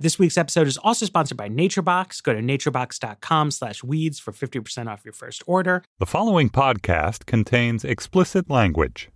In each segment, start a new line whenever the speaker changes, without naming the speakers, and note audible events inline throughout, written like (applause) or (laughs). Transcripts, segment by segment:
This week's episode is also sponsored by NatureBox. Go to naturebox.com slash weeds for 50% off your first order.
The following podcast contains explicit language.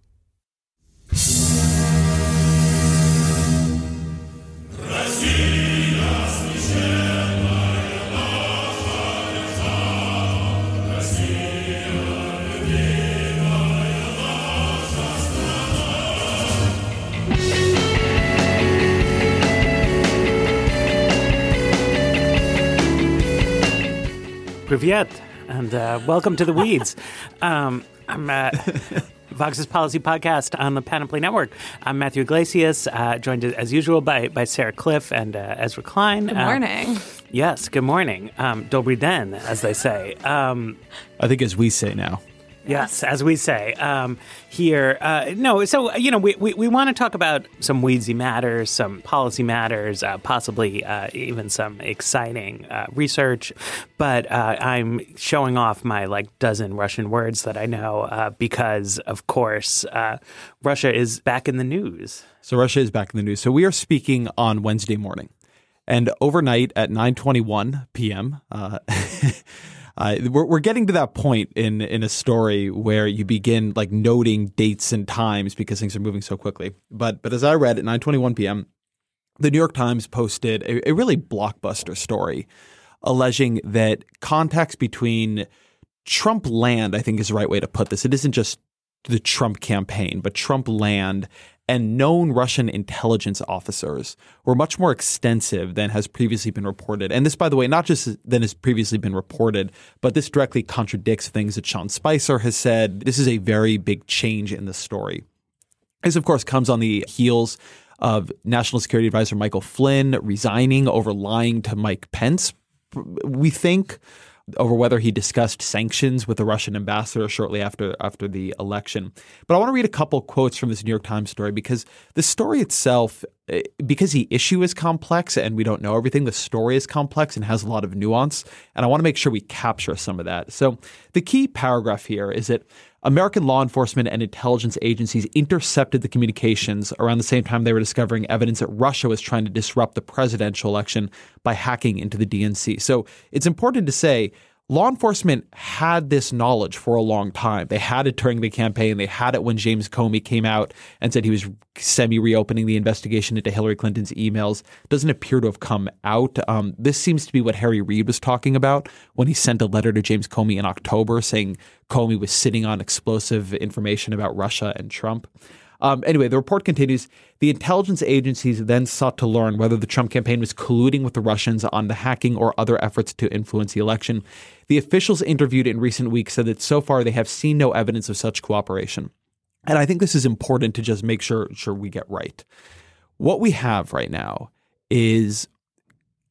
Privet, and uh, welcome to the weeds. (laughs) Um, I'm uh, (laughs) Vox's Policy Podcast on the Panoply Network. I'm Matthew Yglesias, uh, joined as usual by, by Sarah Kliff and uh, Ezra Klein.
Good
Uh,
morning.
yes, good morning. Um, Dobry den, as they say. Um,
I think as we say now.
Yes, as we say um, here. Uh, no, so, you know, we, we, we want to talk about some weedsy matters, some policy matters, uh, possibly uh, even some exciting uh, research. But uh, I'm showing off my like dozen Russian words that I know uh, because, of course, Russia is back in the news.
So Russia is back in the news. So we are speaking on Wednesday morning, and overnight at 9:21 p.m. (laughs) Uh, we're, we're getting to that point in in a story where you begin like noting dates and times because things are moving so quickly. But but as I read at 9:21 p.m., the New York Times posted a, a really blockbuster story alleging that contacts between Trump land, I think is the right way to put this. It isn't just the Trump campaign, but Trump land and known Russian intelligence officers were much more extensive than has previously been reported. And this, by the way, not just than has previously been reported, but this directly contradicts things that Sean Spicer has said. This is a very big change in the story. This, of course, comes on the heels of National Security Advisor Michael Flynn resigning over lying to Mike Pence. We think over whether he discussed sanctions with the Russian ambassador shortly after after the election. But I want to read a couple quotes from this New York Times story because the story itself, Uh, because the issue is complex and we don't know everything, the story is complex and has a lot of nuance. And I want to make sure we capture some of that. So the key paragraph here is that American law enforcement and intelligence agencies intercepted the communications around the same time they were discovering evidence that Russia was trying to disrupt the presidential election by hacking into the DNC. So it's important to say law enforcement had this knowledge for a long time. They had it during the campaign. They had it when James Comey came out and said he was semi reopening the investigation into Hillary Clinton's emails. Doesn't appear to have come out. Um, this seems to be what Harry Reid was talking about when he sent a letter to James Comey in October saying Comey was sitting on explosive information about Russia and Trump. Um, anyway, the report continues. The intelligence agencies then sought to learn whether the Trump campaign was colluding with the Russians on the hacking or other efforts to influence the election. The officials interviewed in recent weeks said that so far they have seen no evidence of such cooperation. And I think this is important to just make sure sure we get right. What we have right now is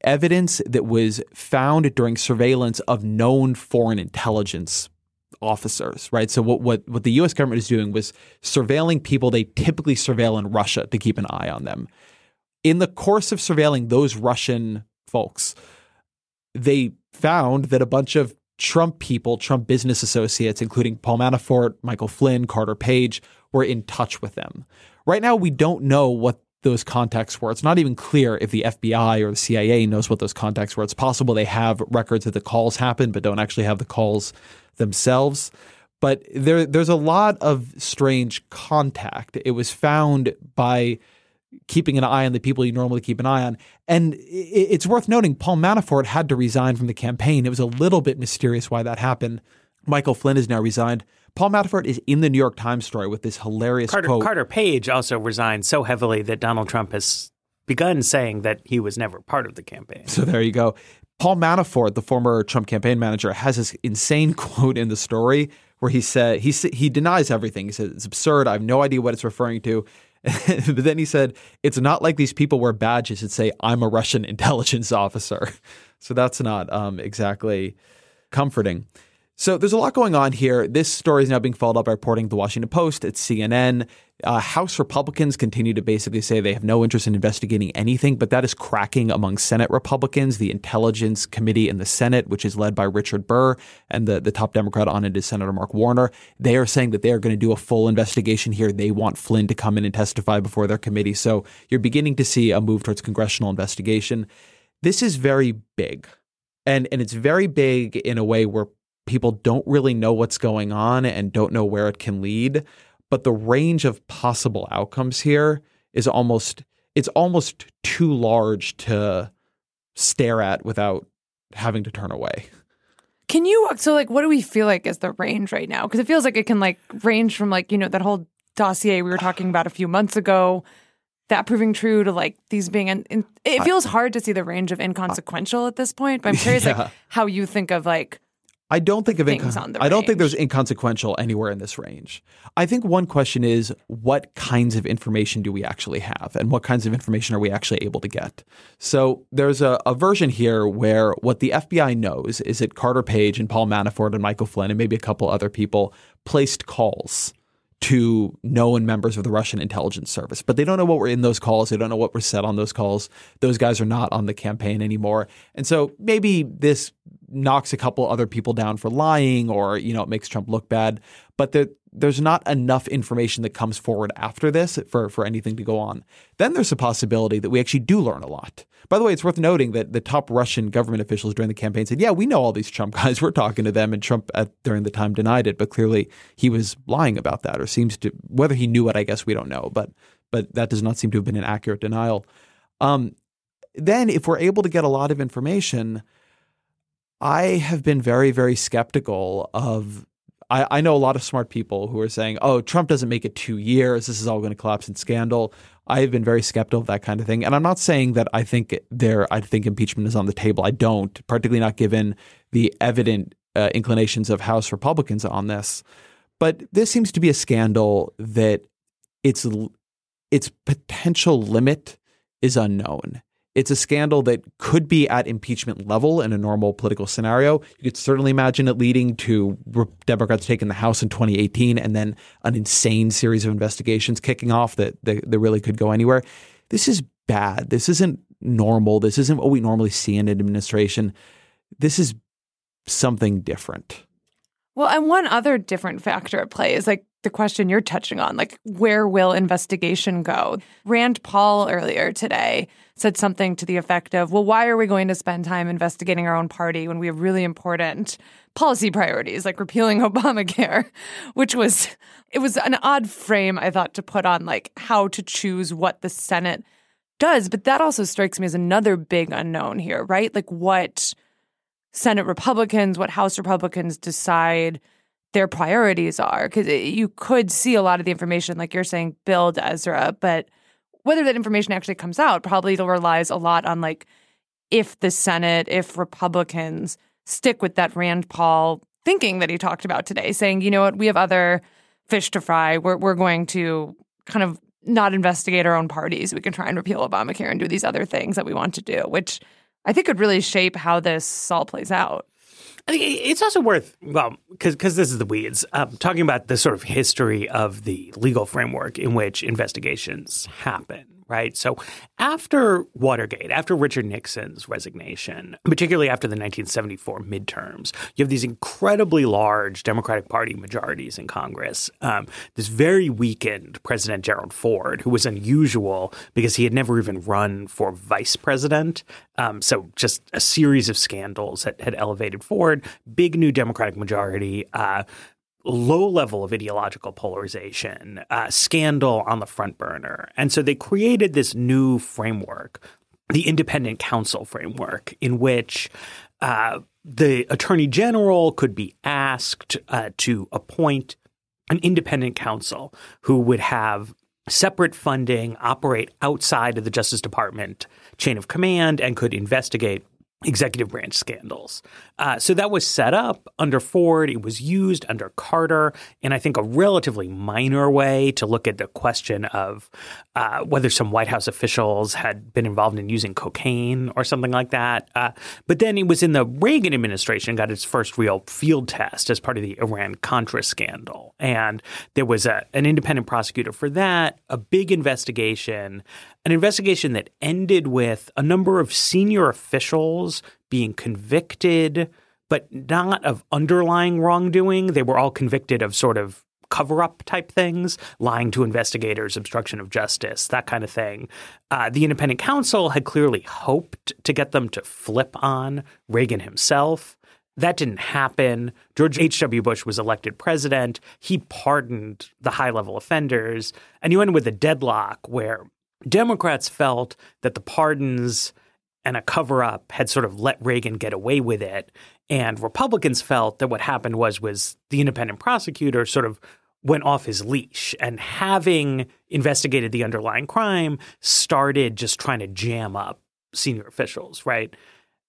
evidence that was found during surveillance of known foreign intelligence officers, right? So what, what what the US government is doing was surveilling people they typically surveil in Russia to keep an eye on them. In the course of surveilling those Russian folks, they found that a bunch of Trump people, Trump business associates, including Paul Manafort, Michael Flynn, Carter Page, were in touch with them. Right now, we don't know what those contacts were. It's not even clear if the FBI or the CIA knows what those contacts were. It's possible they have records that the calls happened, but don't actually have the calls themselves. But there, there's a lot of strange contact. It was found by keeping an eye on the people you normally keep an eye on. And it's worth noting Paul Manafort had to resign from the campaign. It was a little bit mysterious why that happened. Michael Flynn has now resigned. Paul Manafort is in the New York Times story with this hilarious
Carter,
quote.
Carter Page also resigned so heavily that Donald Trump has begun saying that he was never part of the campaign.
So there you go. Paul Manafort, the former Trump campaign manager, has this insane (laughs) quote in the story where he said he he denies everything. He said it's absurd. I have no idea what it's referring to. (laughs) but then he said it's not like these people wear badges and say I'm a Russian (laughs) intelligence officer. So that's not um, exactly comforting. So there's a lot going on here. This story is now being followed up by reporting the Washington Post, at CNN. Uh, House Republicans continue to basically say they have no interest in investigating anything, but that is cracking among Senate Republicans. The Intelligence Committee in the Senate, which is led by Richard Burr, and the, the top Democrat on it is Senator Mark Warner, they are saying that they are going to do a full investigation here. They want Flynn to come in and testify before their committee. So you're beginning to see a move towards congressional investigation. This is very big. And, and it's very big in a way where people don't really know what's going on and don't know where it can lead. But the range of possible outcomes here is almost it's almost too large to stare at without having to turn away.
Can you so like what do we feel like is the range right now? Because it feels like it can like range from like, you know, that whole dossier we were talking about a few months ago, that proving true to like these being in, in it feels hard to see the range of inconsequential at this point. But I'm curious (laughs)
Yeah.
like how you think of like
I don't think of incon-
on the
I don't think there's inconsequential anywhere in this range. I think one question is what kinds of information do we actually have and what kinds of information are we actually able to get? So there's a, a version here where what the FBI knows is that Carter Page and Paul Manafort and Michael Flynn and maybe a couple other people placed calls to known members of the Russian intelligence service. But they don't know what were in those calls. They don't know what were said on those calls. Those guys are not on the campaign anymore. And so maybe this knocks a couple other people down for lying or, you know, it makes Trump look bad. But there, there's not enough information that comes forward after this for, for anything to go on. Then there's a possibility that we actually do learn a lot. By the way, it's worth noting that the top Russian government officials during the campaign said, yeah, we know all these Trump (laughs) guys. We're talking to them. And Trump at, during the time denied it. But clearly he was lying about that or seems to, whether he knew it, I guess we don't know. But, but that does not seem to have been an accurate denial. Um, then if we're able to get a lot of information, I have been very, very skeptical of. I, I know a lot of smart people who are saying, "Oh, Trump doesn't make it two years. This is all going to collapse in scandal." I have been very skeptical of that kind of thing, and I'm not saying that I think there. I think impeachment is on the table. I don't, particularly not given the evident uh, inclinations of House Republicans on this. But this seems to be a scandal that its its potential limit is unknown. It's a scandal that could be at impeachment level in a normal political scenario. You could certainly imagine it leading to Democrats taking the House in 2018 and then an insane series of investigations kicking off that, that, that really could go anywhere. This is bad. This isn't normal. This isn't what we normally see in an administration. This is something different.
Well, and one other different factor at play is like the question you're touching on, like where will investigation go? Rand Paul earlier today said something to the effect of, well, why are we going to spend time investigating our own party when we have really important policy priorities like repealing (laughs) Obamacare, which was it was an odd frame I thought to put on like how to choose what the Senate does, but that also strikes me as another big unknown here, right? Like what Senate Republicans, what House Republicans decide their priorities are. Because you could see a lot of the information, like you're saying, build Ezra, but whether that information actually comes out probably relies a lot on like if the Senate, if Republicans stick with that Rand Paul thinking that he talked about today, saying, you know what, we have other fish to fry. We're we're going to kind of not investigate our own parties. We can try and repeal Obamacare and do these other things that we want to do, which I think could really shape how this all plays out.
I think it's also worth, well, because this is the weeds, um, talking about the sort of history of the legal framework in which investigations happen, right? So after Watergate, after Richard Nixon's resignation, particularly after the 1974 midterms, you have these incredibly large Democratic Party majorities in Congress. Um, this very weakened President Gerald Ford, who was unusual because he had never even run for vice president. Um, so just a series of scandals that had elevated Ford, big new Democratic majority. Uh, low level of ideological polarization, uh, scandal on the front burner. And so they created this new framework, the independent counsel framework, in which uh, the attorney general could be asked uh, to appoint an independent counsel who would have separate funding, operate outside of the Justice Department chain of command, and could investigate executive branch scandals. Uh, so that was set up under Ford. It was used under Carter in, I think, a relatively minor way to look at the question of uh, whether some White House officials had been involved in using cocaine or something like that. Uh, but then it was in the Reagan administration got its first real field test as part of the Iran Contra scandal. And there was a, an independent prosecutor for that, a big investigation an investigation that ended with a number of senior officials being convicted, but not of underlying wrongdoing. They were all convicted of sort of cover up type things, lying to investigators, obstruction of justice, that kind of thing. Uh, the independent counsel had clearly hoped to get them to flip on Reagan himself. That didn't happen. George H.W. Bush was elected president. He pardoned the high level offenders. And you ended with a deadlock where Democrats felt that the pardons and a cover up had sort of let Reagan get away with it. And Republicans felt that what happened was was the independent prosecutor sort of went off his leash and having investigated the underlying crime started just trying to jam up senior officials, right?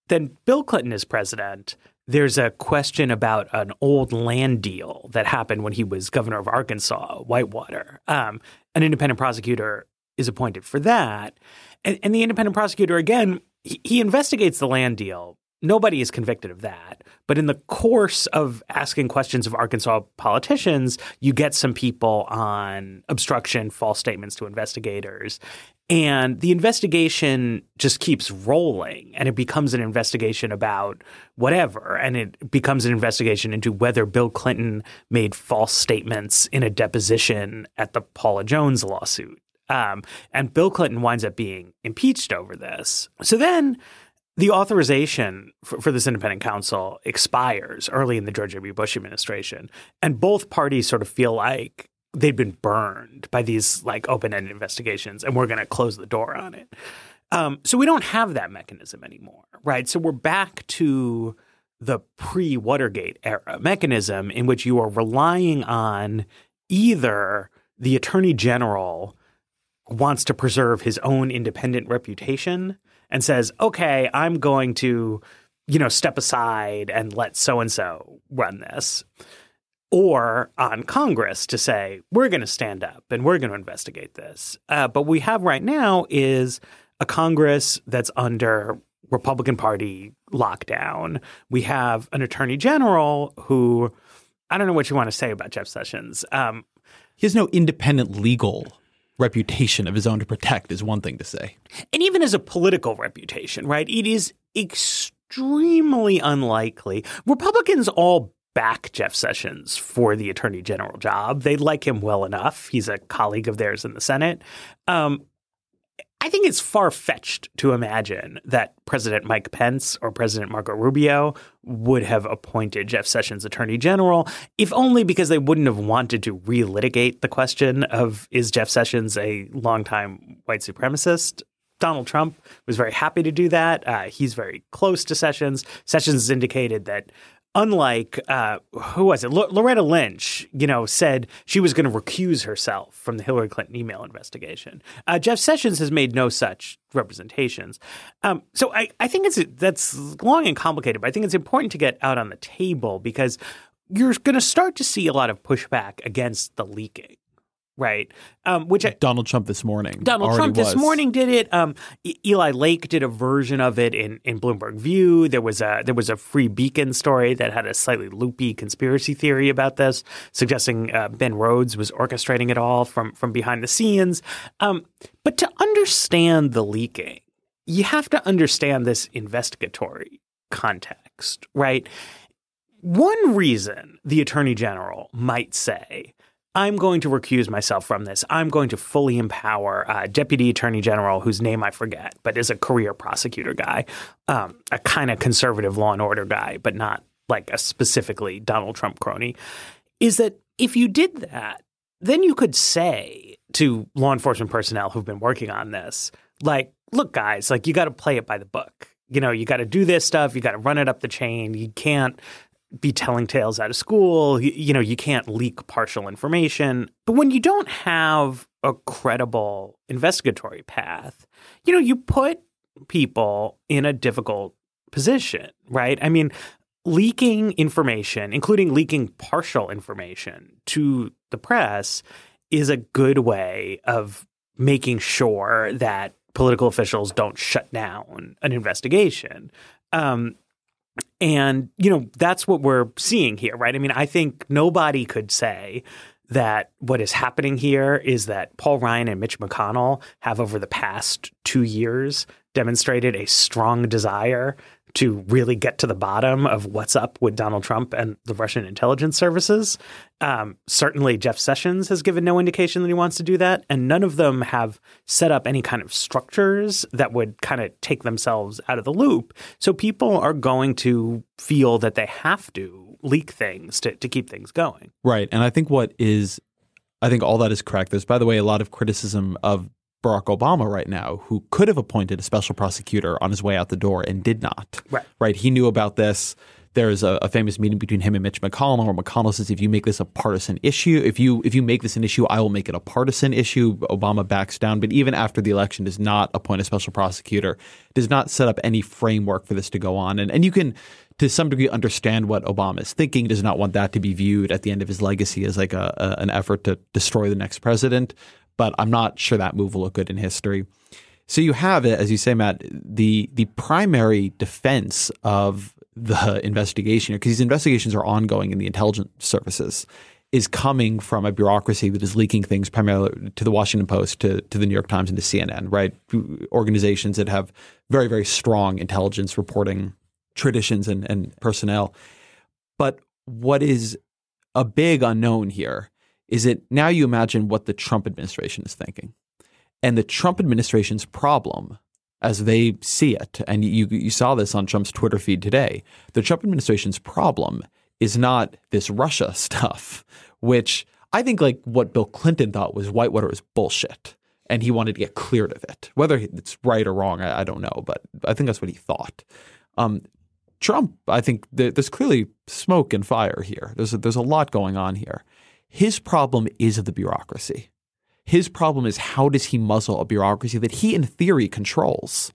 Then Bill Clinton is president. There's a question about an old land deal that happened when he was governor of Arkansas, Whitewater. Um, an independent prosecutor is appointed for that. And, and the independent prosecutor, again, he, he investigates the land deal. Nobody is convicted of that. But in the course of asking questions of Arkansas politicians, you get some people on obstruction, false statements to investigators. And the investigation just keeps rolling and it becomes an investigation about whatever. And it becomes an investigation into whether Bill Clinton made false statements in a deposition at the Paula Jones lawsuit. Um, and Bill Clinton winds up being impeached over this. So then the authorization for, for, this independent counsel expires early in the George W. Bush administration. And both parties sort of feel like they'd been burned by these like open-ended investigations and we're going to close the door on it. Um, so we don't have that mechanism anymore, right? So we're back to the pre-Watergate era mechanism in which you are relying on either the attorney general wants to preserve his own independent reputation and says, okay, I'm going to, you know, step aside and let so and so run this. Or on Congress to say, we're going to stand up and we're going to investigate this. Uh, but we have right now is a Congress that's under Republican Party lockdown. We have an attorney general who, I don't know what you want to say about Jeff Sessions. Um,
he has no independent legal reputation of his own to protect is one thing to say.
And even as a political reputation, right? It is extremely unlikely. Republicans all back Jeff Sessions for the attorney general job. They like him well enough. He's a colleague of theirs in the Senate. Um, I think it's far fetched to imagine that President Mike Pence or President Marco Rubio would have appointed Jeff Sessions Attorney General, if only because they wouldn't have wanted to relitigate the question of is Jeff Sessions a longtime white supremacist? Donald Trump was very happy to do that. Uh, he's very close to Sessions. Sessions indicated that unlike uh, who was it? L- Loretta Lynch, you know, said she was going to recuse herself from the Hillary Clinton email investigation. Uh, Jeff Sessions has made no such representations. Um, so I, I think it's that's long and complicated, but I think it's important to get out on the table because you're going to start to see a lot of pushback against the leaking right?
Um, which I, Donald Trump this morning.
Donald Trump
was.
this morning did it. Um, Eli Lake did a version of it in, in Bloomberg View. There was a there was a Free Beacon story that had a slightly loopy conspiracy theory about this, suggesting uh, Ben Rhodes was orchestrating it all from from behind the scenes. Um, but to understand the leaking, you have to understand this investigatory context, right? One reason the attorney general might say I'm going to recuse myself from this. I'm going to fully empower uh, Deputy Attorney General, whose name I forget, but is a career prosecutor guy, um, a kind of conservative law and order guy, but not like a specifically Donald Trump crony. Is that if you did that, then you could say to law enforcement personnel who've been working on this, like, look, guys, like you got to play it by the book. You know, you got to do this stuff. You got to run it up the chain. You can't be telling tales out of school. You, you know, you can't leak partial information. But when you don't have a credible investigatory path, you know, you put people in a difficult position, right? I mean, leaking information, including leaking partial information to the press, is a good way of making sure that political officials don't shut down an investigation. Um, and, you know, that's what we're seeing here, right? I mean, I think nobody could say that what is happening here is that Paul Ryan and Mitch McConnell have, over the past two years, demonstrated a strong desire to really get to the bottom of what's up with Donald Trump and the Russian intelligence services. Um, certainly, Jeff Sessions has given no indication that he wants to do that, and none of them have set up any kind of structures that would kind of take themselves out of the loop. So people are going to feel that they have to leak things to, to keep things going.
Right. And I think what is, I think all that is correct. There's, by the way, a lot of criticism of Barack Obama right now, who could have appointed a special prosecutor on his way out the door and did not.
Right.
Right. He knew about this. There's a, a, famous meeting between him and Mitch McConnell, where McConnell says, "If you make this a partisan issue, if you if you make this an issue, I will make it a partisan issue." Obama backs down, but even after the election, does not appoint a special prosecutor, does not set up any framework for this to go on, and and you can to some degree understand what Obama is thinking. Does not want that to be viewed at the end of his legacy as like a, a an effort to destroy the next president but I'm not sure that move will look good in history. So you have it, as you say, Matt, the the primary defense of the (laughs) investigation, because these investigations are ongoing in the intelligence services, is coming from a bureaucracy that is leaking things primarily to the Washington Post, to, to the New York Times, and to CNN, right? Organizations that have very, very strong intelligence reporting traditions and, and personnel. But what is a big unknown here is it now you imagine what the Trump administration is thinking. And the Trump administration's problem, as they see it, and you, you saw this on Trump's Twitter feed today, the Trump administration's problem is not this Russia (laughs) stuff, which I think like what Bill Clinton thought was Whitewater was bullshit. And he wanted to get cleared of it. Whether it's right or wrong, I, I don't know, but I think that's what he thought. Um, Trump, I think th- there's clearly smoke and fire here. There's a, there's a lot going on here. His problem is the bureaucracy. His problem is how does he muzzle a bureaucracy that he, in theory, controls,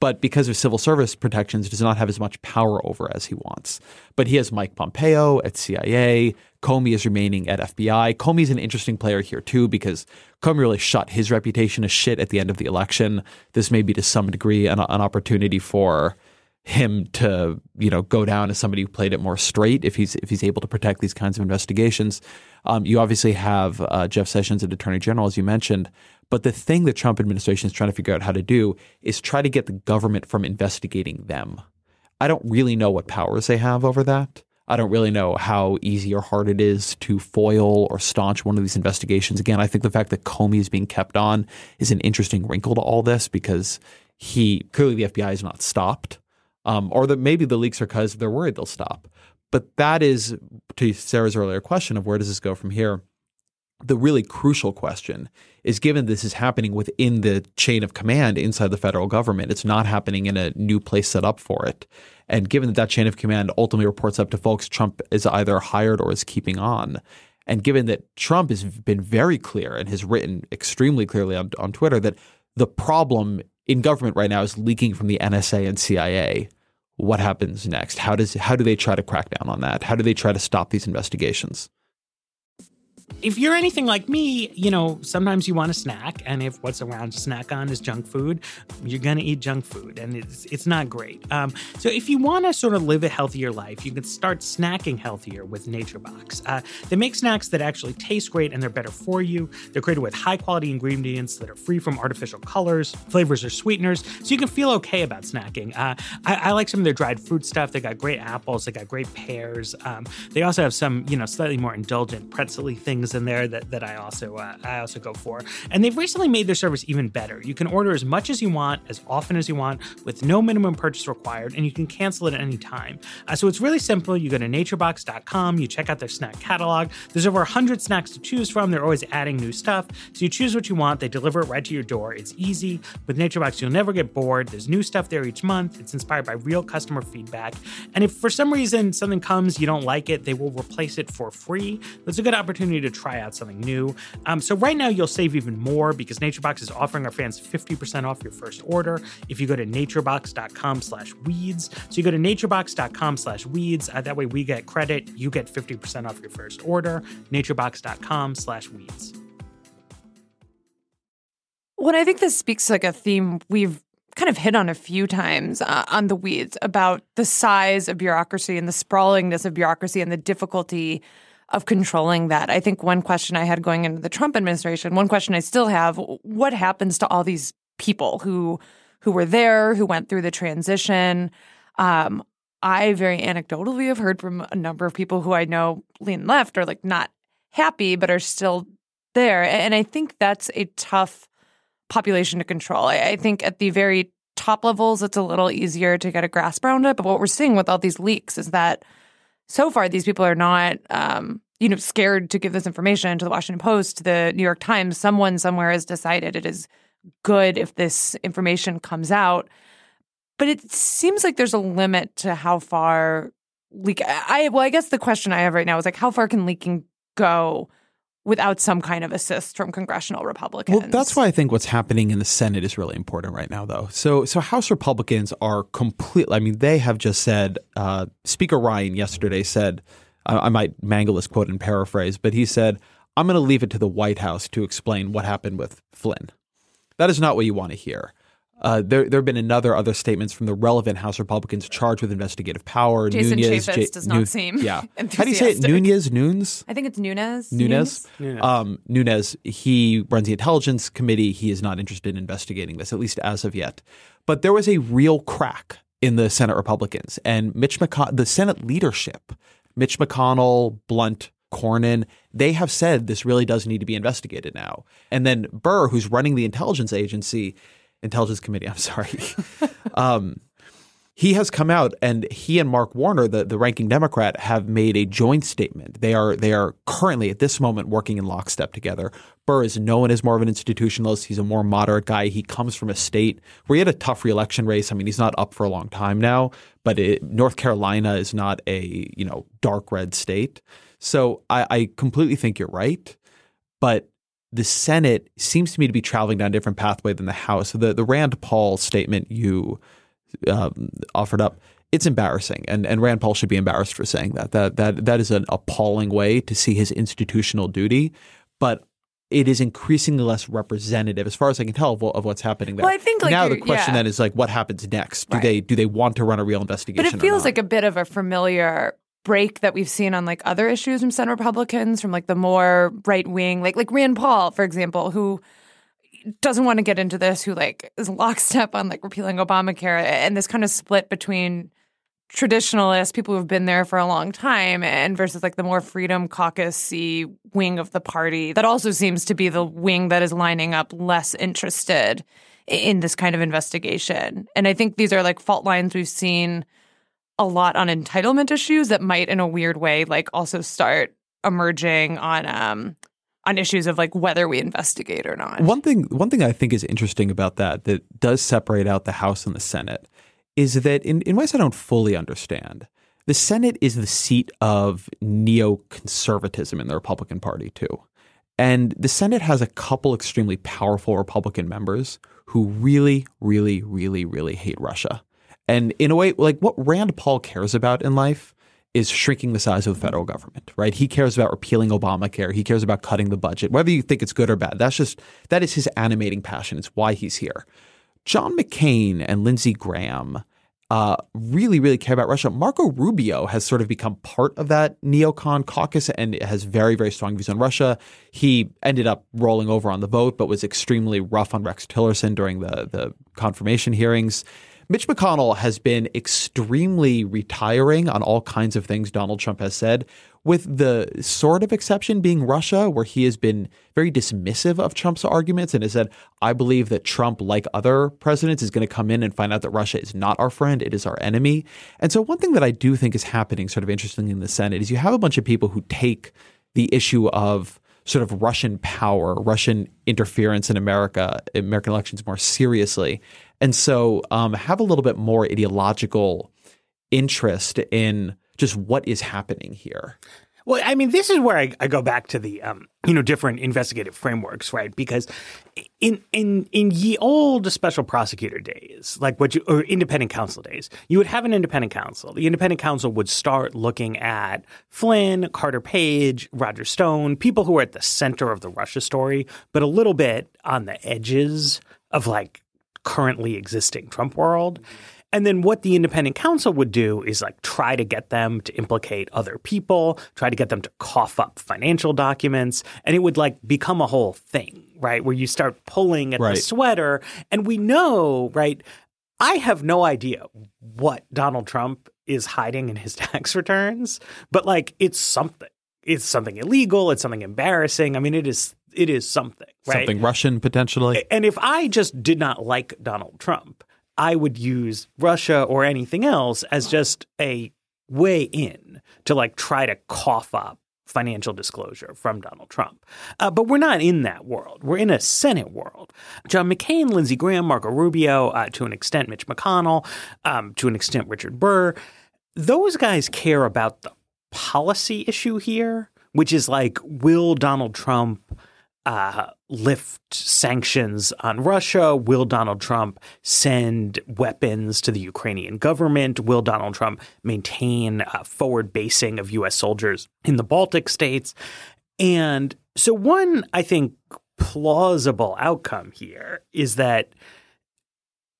but because of civil service protections, does not have as much power over as he wants. But he has Mike Pompeo at CIA. Comey is remaining at FBI. Comey's an interesting player here too because Comey really shut his reputation as shit at the end of the election. This may be to some degree an, an opportunity for him to you know go down as somebody who played it more straight if he's if he's able to protect these kinds of investigations. Um, you obviously have uh, Jeff Sessions and Attorney General, as you mentioned. But the thing the Trump administration is trying to figure out how to do is try to get the government from investigating them. I don't really know what powers they have over that. I don't really know how easy or hard it is to foil or staunch one of these investigations. Again, I think the fact that Comey is being kept on is an interesting wrinkle to all this because he clearly the FBI is not stopped um, or that maybe the leaks are because they're worried they'll stop. But that is to Sarah's earlier question of where does this go from here? The really crucial question is given this is happening within the chain of command inside the federal government, it's not happening in a new place set up for it. And given that that chain of command ultimately reports up to folks Trump is either hired or is keeping on, and given that Trump has been very clear and has written extremely clearly on, on Twitter that the problem in government right now is leaking from the NSA and CIA. What happens next? How does how do they try to crack down on that? How do they try to stop these investigations?
If you're anything like me, you know, sometimes you want a snack, and if what's around to snack on is junk food, you're gonna eat junk food, and it's it's not great. Um, so if you want to sort of live a healthier life, you can start snacking healthier with NatureBox. Uh, they make snacks that actually taste great and they're better for you. They're created with high quality ingredients that are free from artificial colors, flavors, or sweeteners, so you can feel okay about snacking. Uh, I, I, like some of their dried fruit stuff. They got great apples. They got great pears. Um, they also have some, you know, slightly more indulgent pretzel things in there that, that I also uh, I also go for. And they've recently made their service even better. You can order as much as you want, as often as you want, with no minimum purchase required, and you can cancel it at any time. Uh, so it's really simple. You go to naturebox.com, you check out their snack catalog. There's over 100 snacks to choose from. They're always adding new stuff. So you choose what you want, they deliver it right to your door. It's easy. With NatureBox, you'll never get bored. There's new stuff there each month. It's inspired by real customer feedback. And if for some reason something comes, you don't like it, they will replace it for free. That's a good opportunity
to try out something new. Um, so right now you'll save even more because NatureBox is offering our fans 50% off your first order if you go to naturebox.com slash weeds. So you go to naturebox.com slash weeds. Uh, that way we get credit. You get 50% off your first order. naturebox.com slash weeds.
Well, I think this speaks like a theme we've kind of hit on a few times uh, on the weeds about the size of bureaucracy and the sprawlingness of bureaucracy and the difficulty of controlling that. I think one question I had going into the Trump administration, one question I still have, what happens to all these people who who were there, who went through the transition? Um, I very anecdotally have heard from a number of people who I know lean left are like not happy, but are still there. And I think that's a tough population to control. I, think at the very top levels, it's a little easier to get a grasp around it. But what we're seeing with all these leaks is that so far these people are not, um, you know, scared to give this information to the Washington Post, the New York Times. Someone somewhere has decided it is good if this information comes out. But it seems like there's a limit to how far leak. I well, I guess the question I have right now is like, how far can leaking go? without some kind of assist from congressional Republicans.
Well, that's why I think what's happening in the Senate is really important right now, though. So, so House Republicans are completely. I mean, they have just said. Uh, Speaker Ryan yesterday said, I, I might mangle this quote and paraphrase, but he said, "I'm going to leave it to the White House to explain what happened with Flynn." That is not what you want to hear. Uh, there, there have been another other statements from the relevant House Republicans charged with investigative power.
Jason
Nunes,
Chaffetz does not seem
yeah. (laughs) How do you say it? Nunez, Nunes.
I think it's Nunes.
Nunes. Nunes. Um, Nunes. He runs the Intelligence Committee. He is not interested in investigating this, at least as of yet. But there was a real crack in the Senate Republicans and Mitch McConnell, the Senate leadership, Mitch McConnell, Blunt, Cornyn, they have said this really does need to be investigated now. And then Burr, who's running the intelligence agency, intelligence committee, I'm sorry, (laughs) um, he has come out and he and Mark Warner, the, the ranking Democrat, have made a joint statement. They are they are currently at this moment working in lockstep together. Burr is known as more of an institutionalist. He's a more moderate guy. He comes from a state where he had a tough reelection race. I mean, he's not up for a long time now, but it, North Carolina is not a you know dark red state. So I, I completely think you're right, but the Senate seems to me to be traveling down a different pathway than the House. So the the Rand Paul statement you um, offered up, it's embarrassing, and and Rand Paul should be embarrassed for saying that. That that that is an appalling way to see his institutional duty, but. It is increasingly less representative, as far as I can tell, of, of what's happening there.
Well, I think like
now the question
yeah.
then is like, what happens next? Do
Right.
they do they want to run a real investigation?
But it feels like a bit of a familiar break that we've seen on like other issues from Senate Republicans, from like the more right wing, like like Rand Paul, for example, who doesn't want to get into this, who like is lockstep on like repealing Obamacare, and this kind of split between traditionalists, people who've been there for a long time, and versus like the more freedom caucus wing of the party that also seems to be the wing that is lining up less interested in this kind of investigation. And I think these are like fault lines we've seen a lot on entitlement issues that might in a weird way like also start emerging on um on issues of like whether we investigate or not.
One thing, one thing I think is interesting about that that does separate out the House and the Senate is that in, in ways I don't fully understand. The Senate is the seat of neoconservatism in the Republican Party too, and the Senate has a couple extremely powerful Republican members who really, really, really, really hate Russia. And in a way, like what Rand Paul cares about in life is shrinking the size of the federal government, right? He cares about repealing Obamacare. He cares about cutting the budget. Whether you think it's good or bad, that's just that is his animating passion. It's why he's here. John McCain and Lindsey Graham uh, really, really care about Russia. Marco Rubio has sort of become part of that neocon caucus and has very, very strong views on Russia. He ended up rolling over on the vote, but was extremely rough on Rex Tillerson during the the confirmation hearings. Mitch McConnell has been extremely retiring on all kinds of things Donald Trump has said, with the sort of exception being Russia, where he has been very dismissive of Trump's arguments and has said, I believe that Trump, like other presidents, is going to come in and find out that Russia is not our friend, it is our enemy. And so, one thing that I do think is happening, sort of interestingly in the Senate, is you have a bunch of people who take the issue of sort of Russian power, Russian interference in America, American elections more seriously. And so um, have a little bit more ideological interest in just what is happening here.
Well, I mean, this is where I, I go back to the um, you know different investigative frameworks, right? Because in in in ye old special prosecutor days, like what you or independent counsel days, you would have an independent counsel. The independent counsel would start looking at Flynn, Carter Page, Roger Stone, people who are at the center of the Russia story, but a little bit on the edges of like currently existing Trump world. And then what the independent counsel would do is like try to get them to implicate other people, try to get them to cough up financial documents, and it would like become a whole thing, right? Where you start pulling at
Right.
the sweater. And we know, right? I have no idea what Donald Trump is hiding in his (laughs) tax returns, but like it's something. It's something illegal, it's something embarrassing. I mean, it is it is something, right?
Something Russian potentially.
And if I just did not like Donald Trump, I would use Russia or anything else as just a way in to like try to cough up financial disclosure from Donald Trump. Uh, but we're not in that world. We're in a Senate world. John McCain, Lindsey Graham, Marco Rubio, uh, to an extent, Mitch McConnell, um, to an extent, Richard Burr. Those guys care about the policy issue here, which is like, will Donald Trump uh, lift sanctions on Russia? Will Donald Trump send weapons to the Ukrainian government? Will Donald Trump maintain uh, forward basing of U.S. soldiers in the Baltic states? And so, one, I think, plausible outcome here is that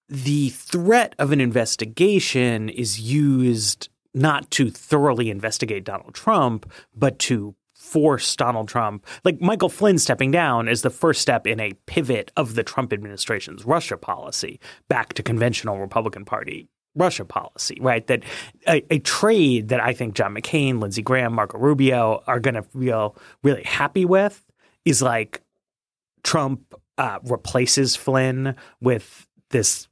the threat of an investigation is used not to thoroughly investigate Donald Trump, but to force Donald Trump, like Michael Flynn stepping down, is the first step in a pivot of the Trump administration's Russia policy back to conventional Republican Party Russia policy, right? That a, a trade that I think John McCain, Lindsey Graham, Marco Rubio are going to feel really happy with is like Trump uh, replaces Flynn with this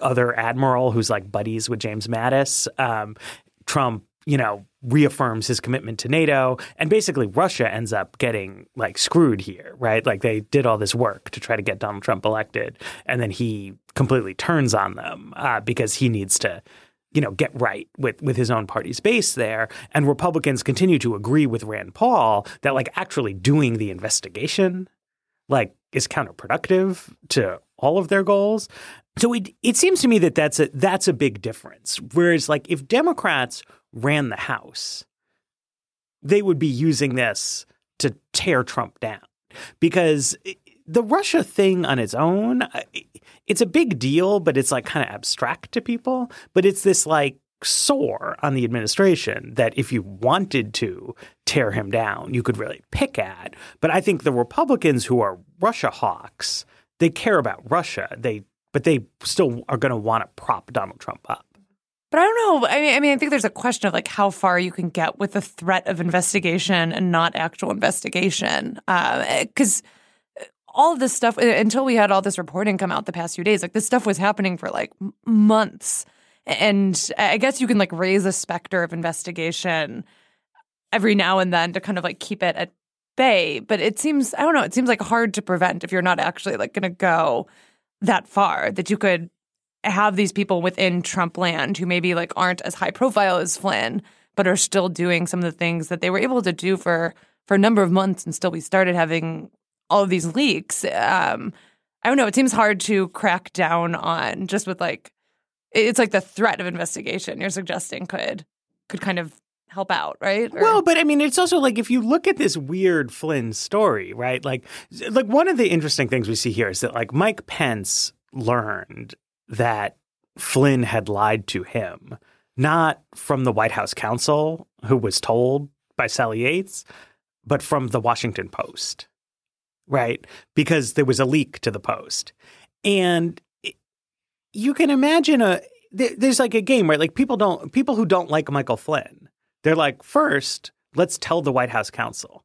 other admiral who's like buddies with James Mattis. Um, Trump, you know, reaffirms his commitment to NATO, and basically Russia ends up getting like screwed here, right? Like they did all this work to try to get Donald Trump elected, and then he completely turns on them uh, because he needs to. You know, get right with with his own party's base there, and Republicans continue to agree with Rand Paul that like actually doing the investigation like is counterproductive to all of their goals. So it it seems to me that that's a that's a big difference. Whereas like if Democrats ran the House, they would be using this to tear Trump down because the Russia thing on its own, it's a big deal, but it's like kind of abstract to people. But it's this like sore on the administration that if you wanted to tear him down, you could really pick at. But I think the Republicans who are Russia hawks, they care about Russia. They but they still are going to want to prop Donald Trump up.
But I don't know. I mean, I mean, I think there's a question of like how far you can get with the threat of investigation and not actual investigation. Because all of this stuff, uh, until we had all this reporting come out the past few days, like this stuff was happening for like months. And I guess you can like raise a specter of investigation every now and then to kind of like keep it at bay. But it seems, I don't know, it seems like hard to prevent if you're not actually like going to go that far that you could have these people within Trump land who maybe like aren't as high profile as Flynn, but are still doing some of the things that they were able to do for for a number of months, and still we started having all of these leaks. Um, I don't know. It seems hard to crack down on just with like it's like the threat of investigation you're suggesting could could kind of help out, right? Or-
Well, but I mean, it's also like if you look at this weird Flynn story, right? Like, like one of the interesting things we see here is that like Mike Pence learned that Flynn had lied to him, not from the White House counsel who was told by Sally Yates, but from the Washington Post, right? Because there was a leak to the Post, and you can imagine a there- there's like a game right like people don't people who don't like Michael Flynn they're like, first, let's tell the White House counsel.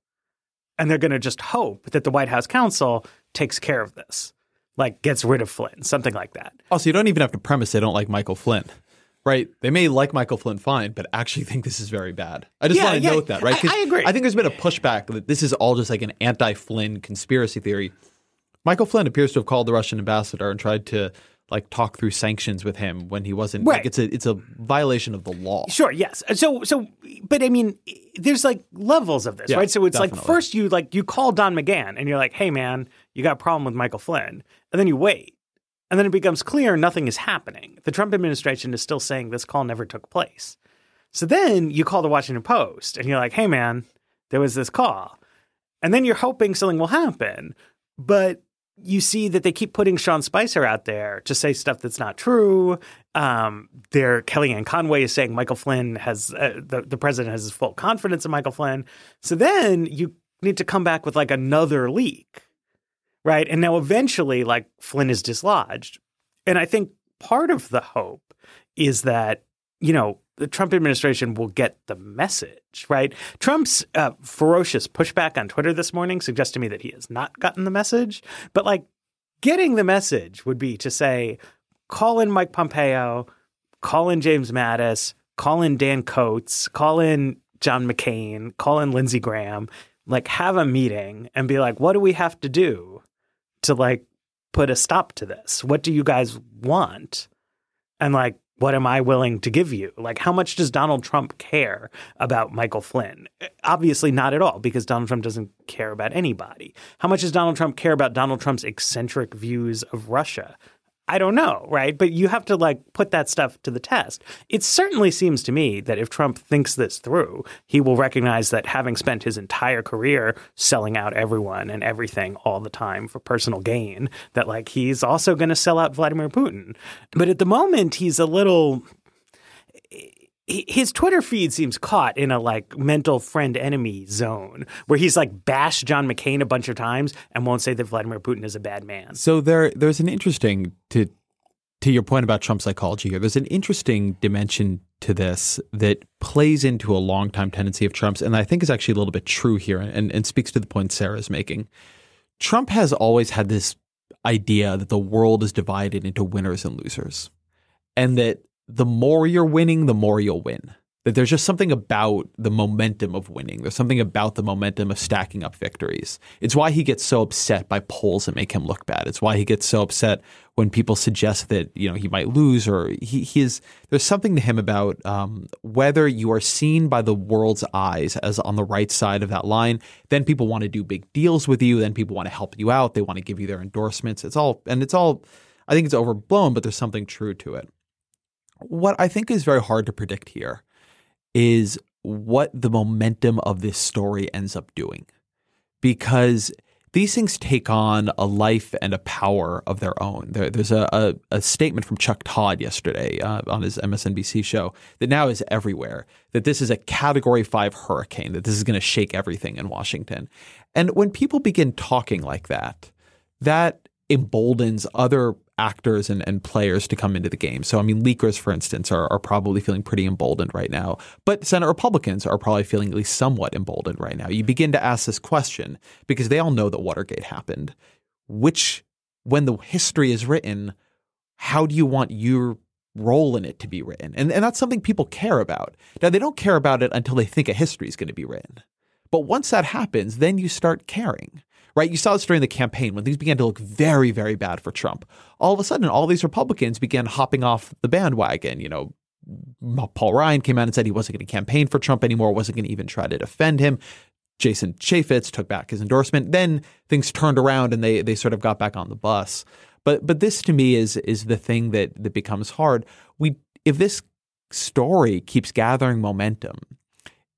And they're going to just hope that the White House counsel takes care of this, like gets rid of Flynn, something like that.
Also, you don't even have to premise they don't like Michael Flynn, right? They may like Michael Flynn fine, but actually (laughs) think this is very bad. I just
Yeah,
want to
yeah,
note that, right?
I- I agree.
I think there's been a pushback that this is all just like an anti-Flynn conspiracy theory. Michael Flynn appears to have called the Russian ambassador and tried to like talk through sanctions with him when he wasn't
Right.
like it's a it's a violation of the law.
Sure, yes. So so but I mean there's like levels of this,
Yeah,
right? So it's like first you like you call Don McGahn and you're like, "Hey man, you got a problem with Michael Flynn." And then you wait. And then it becomes clear nothing is happening. The Trump administration is still saying this call never took place. So then you call the Washington Post and you're like, "Hey man, there was this call." And then you're hoping something will happen. But you see that they keep putting Sean Spicer out there to say stuff that's not true. Um, there, Kellyanne Conway is saying Michael Flynn has uh, the the president has his full confidence in Michael Flynn. So then you need to come back with like another leak, right? And now eventually, like Flynn is dislodged, and I think part of the hope is that you know the Trump administration will get the message, right? Trump's uh, ferocious pushback on Twitter this morning suggests to me that he has not gotten the message. But like getting the message would be to say, call in Mike Pompeo, call in James Mattis, call in Dan Coats, call in John McCain, call in Lindsey Graham, like have a meeting and be like, what do we have to do to like put a stop to this? What do you guys want? And like, what am I willing to give you? Like, how much does Donald Trump care about Michael Flynn? Obviously, not at all, because Donald Trump doesn't care about anybody. How much does Donald Trump care about Donald Trump's eccentric views of Russia? I don't know, right? But you have to like put that stuff to the test. It certainly seems to me that if Trump thinks this through, he will recognize that having spent his entire career selling out everyone and everything all the time for personal gain, that like he's also going to sell out Vladimir Putin. But at the moment, he's a little his Twitter feed seems caught in a like mental friend enemy zone where he's like bashed John McCain a bunch of times and won't say that Vladimir Putin is a bad man.
So there there's an interesting to to your point about Trump psychology here. There's an interesting dimension to this that plays into a longtime tendency of Trump's, and I think is actually a little bit true here, and, and speaks to the point Sarah's making. Trump has always had this idea that the world is divided into winners and losers, and that the more you're winning, the more you'll win. That there's just something about the momentum of winning. There's something about the momentum of stacking up victories. It's why he gets so upset by polls that make him look bad. It's why he gets so upset when people suggest that you know he might lose or he, he is. There's something to him about um, whether you are seen by the world's eyes as on the right side of that line. Then people want to do big deals with you. Then people want to help you out. They want to give you their endorsements. It's all and it's all. I think it's overblown, but there's something true to it. What I think is very hard to predict here is what the momentum of this story ends up doing. Because these things take on a life and a power of their own. There, there's a, a, a, statement from Chuck Todd yesterday uh, on his MSNBC show that now is everywhere that this is a category five hurricane, that this is going to shake everything in Washington. And when people begin talking like that, that emboldens other actors and, and players to come into the game. So, I mean, leakers, for instance, are, are probably feeling pretty emboldened right now. But Senate Republicans are probably feeling at least somewhat emboldened right now. You begin to ask this question because they all know that Watergate happened. Which, when the history is written, how do you want your role in it to be written? And, and that's something people care about. Now, they don't care about it until they think a history is going to be written. But once that happens, then you start caring right? You saw this during the campaign when things began to look very, very bad for Trump. All of a sudden, all these Republicans began hopping off the bandwagon. You know, Paul Ryan came out and said he wasn't going to campaign for Trump anymore, wasn't going to even try to defend him. Jason Chaffetz took back his endorsement. Then things turned around and they they sort of got back on the bus. But but this to me is is the thing that that becomes hard. We if this story keeps gathering momentum,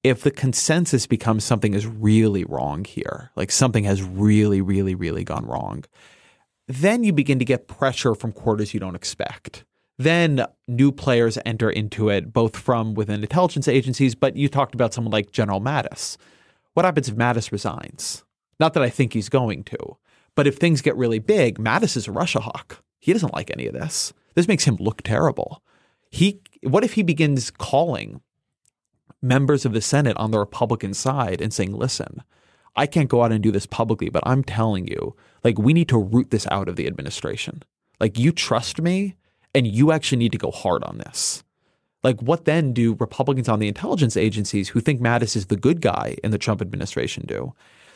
if the consensus becomes something is really wrong here, like something has really, really, really gone wrong, then you begin to get pressure from quarters you don't expect. Then new players enter into it, both from within intelligence agencies, but you talked about someone like General Mattis. What happens if Mattis resigns? Not that I think he's going to, but if things get really big, Mattis is a Russia hawk. He doesn't like any of this. This makes him look terrible. He what if he begins calling members of the Senate on the Republican side and saying, listen, I can't go out and do this publicly, but I'm telling you, like, we need to root this out of the administration. Like, you trust me and you actually need to go hard on this. Like, what then do Republicans on the intelligence agencies who think Mattis is the good guy in the Trump administration do?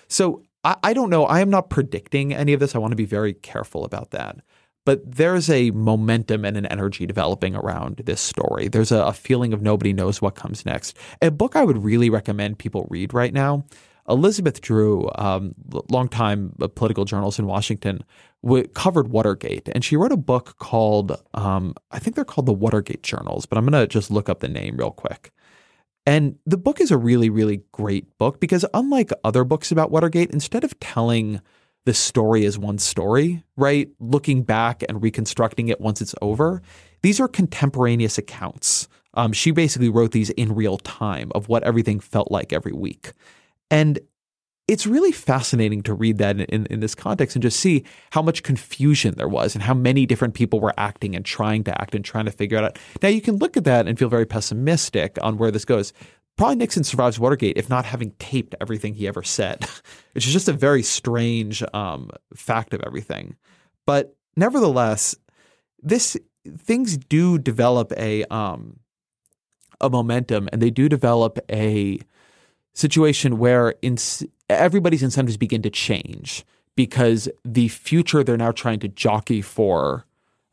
So I, I don't know. I am not predicting any of this. I want to be very careful about that. But there's a momentum and an energy developing around this story. There's a, a feeling of nobody knows what comes next. A book I would really recommend people read right now. Elizabeth Drew, um, longtime political journalist in Washington, w- covered Watergate, and she wrote a book called, um, I think they're called the Watergate Journals, but I'm going to just look up the name real quick. And the book is a really, really great book because, unlike other books about Watergate, instead of telling the story is one story, right, looking back and reconstructing it once it's over, these are contemporaneous accounts. Um, she basically wrote these in real time of what everything felt like every week. And it's really fascinating to read that in, in, this context and just see how much confusion there was and how many different people were acting and trying to act and trying to figure it out. Now, you can look at that and feel very pessimistic on where this goes. Probably Nixon survives Watergate if not having taped everything he ever said, (laughs) which is just a very strange um, fact of everything. But nevertheless, this things do develop a um, a momentum and they do develop a situation where in, everybody's incentives begin to change because the future they're now trying to jockey for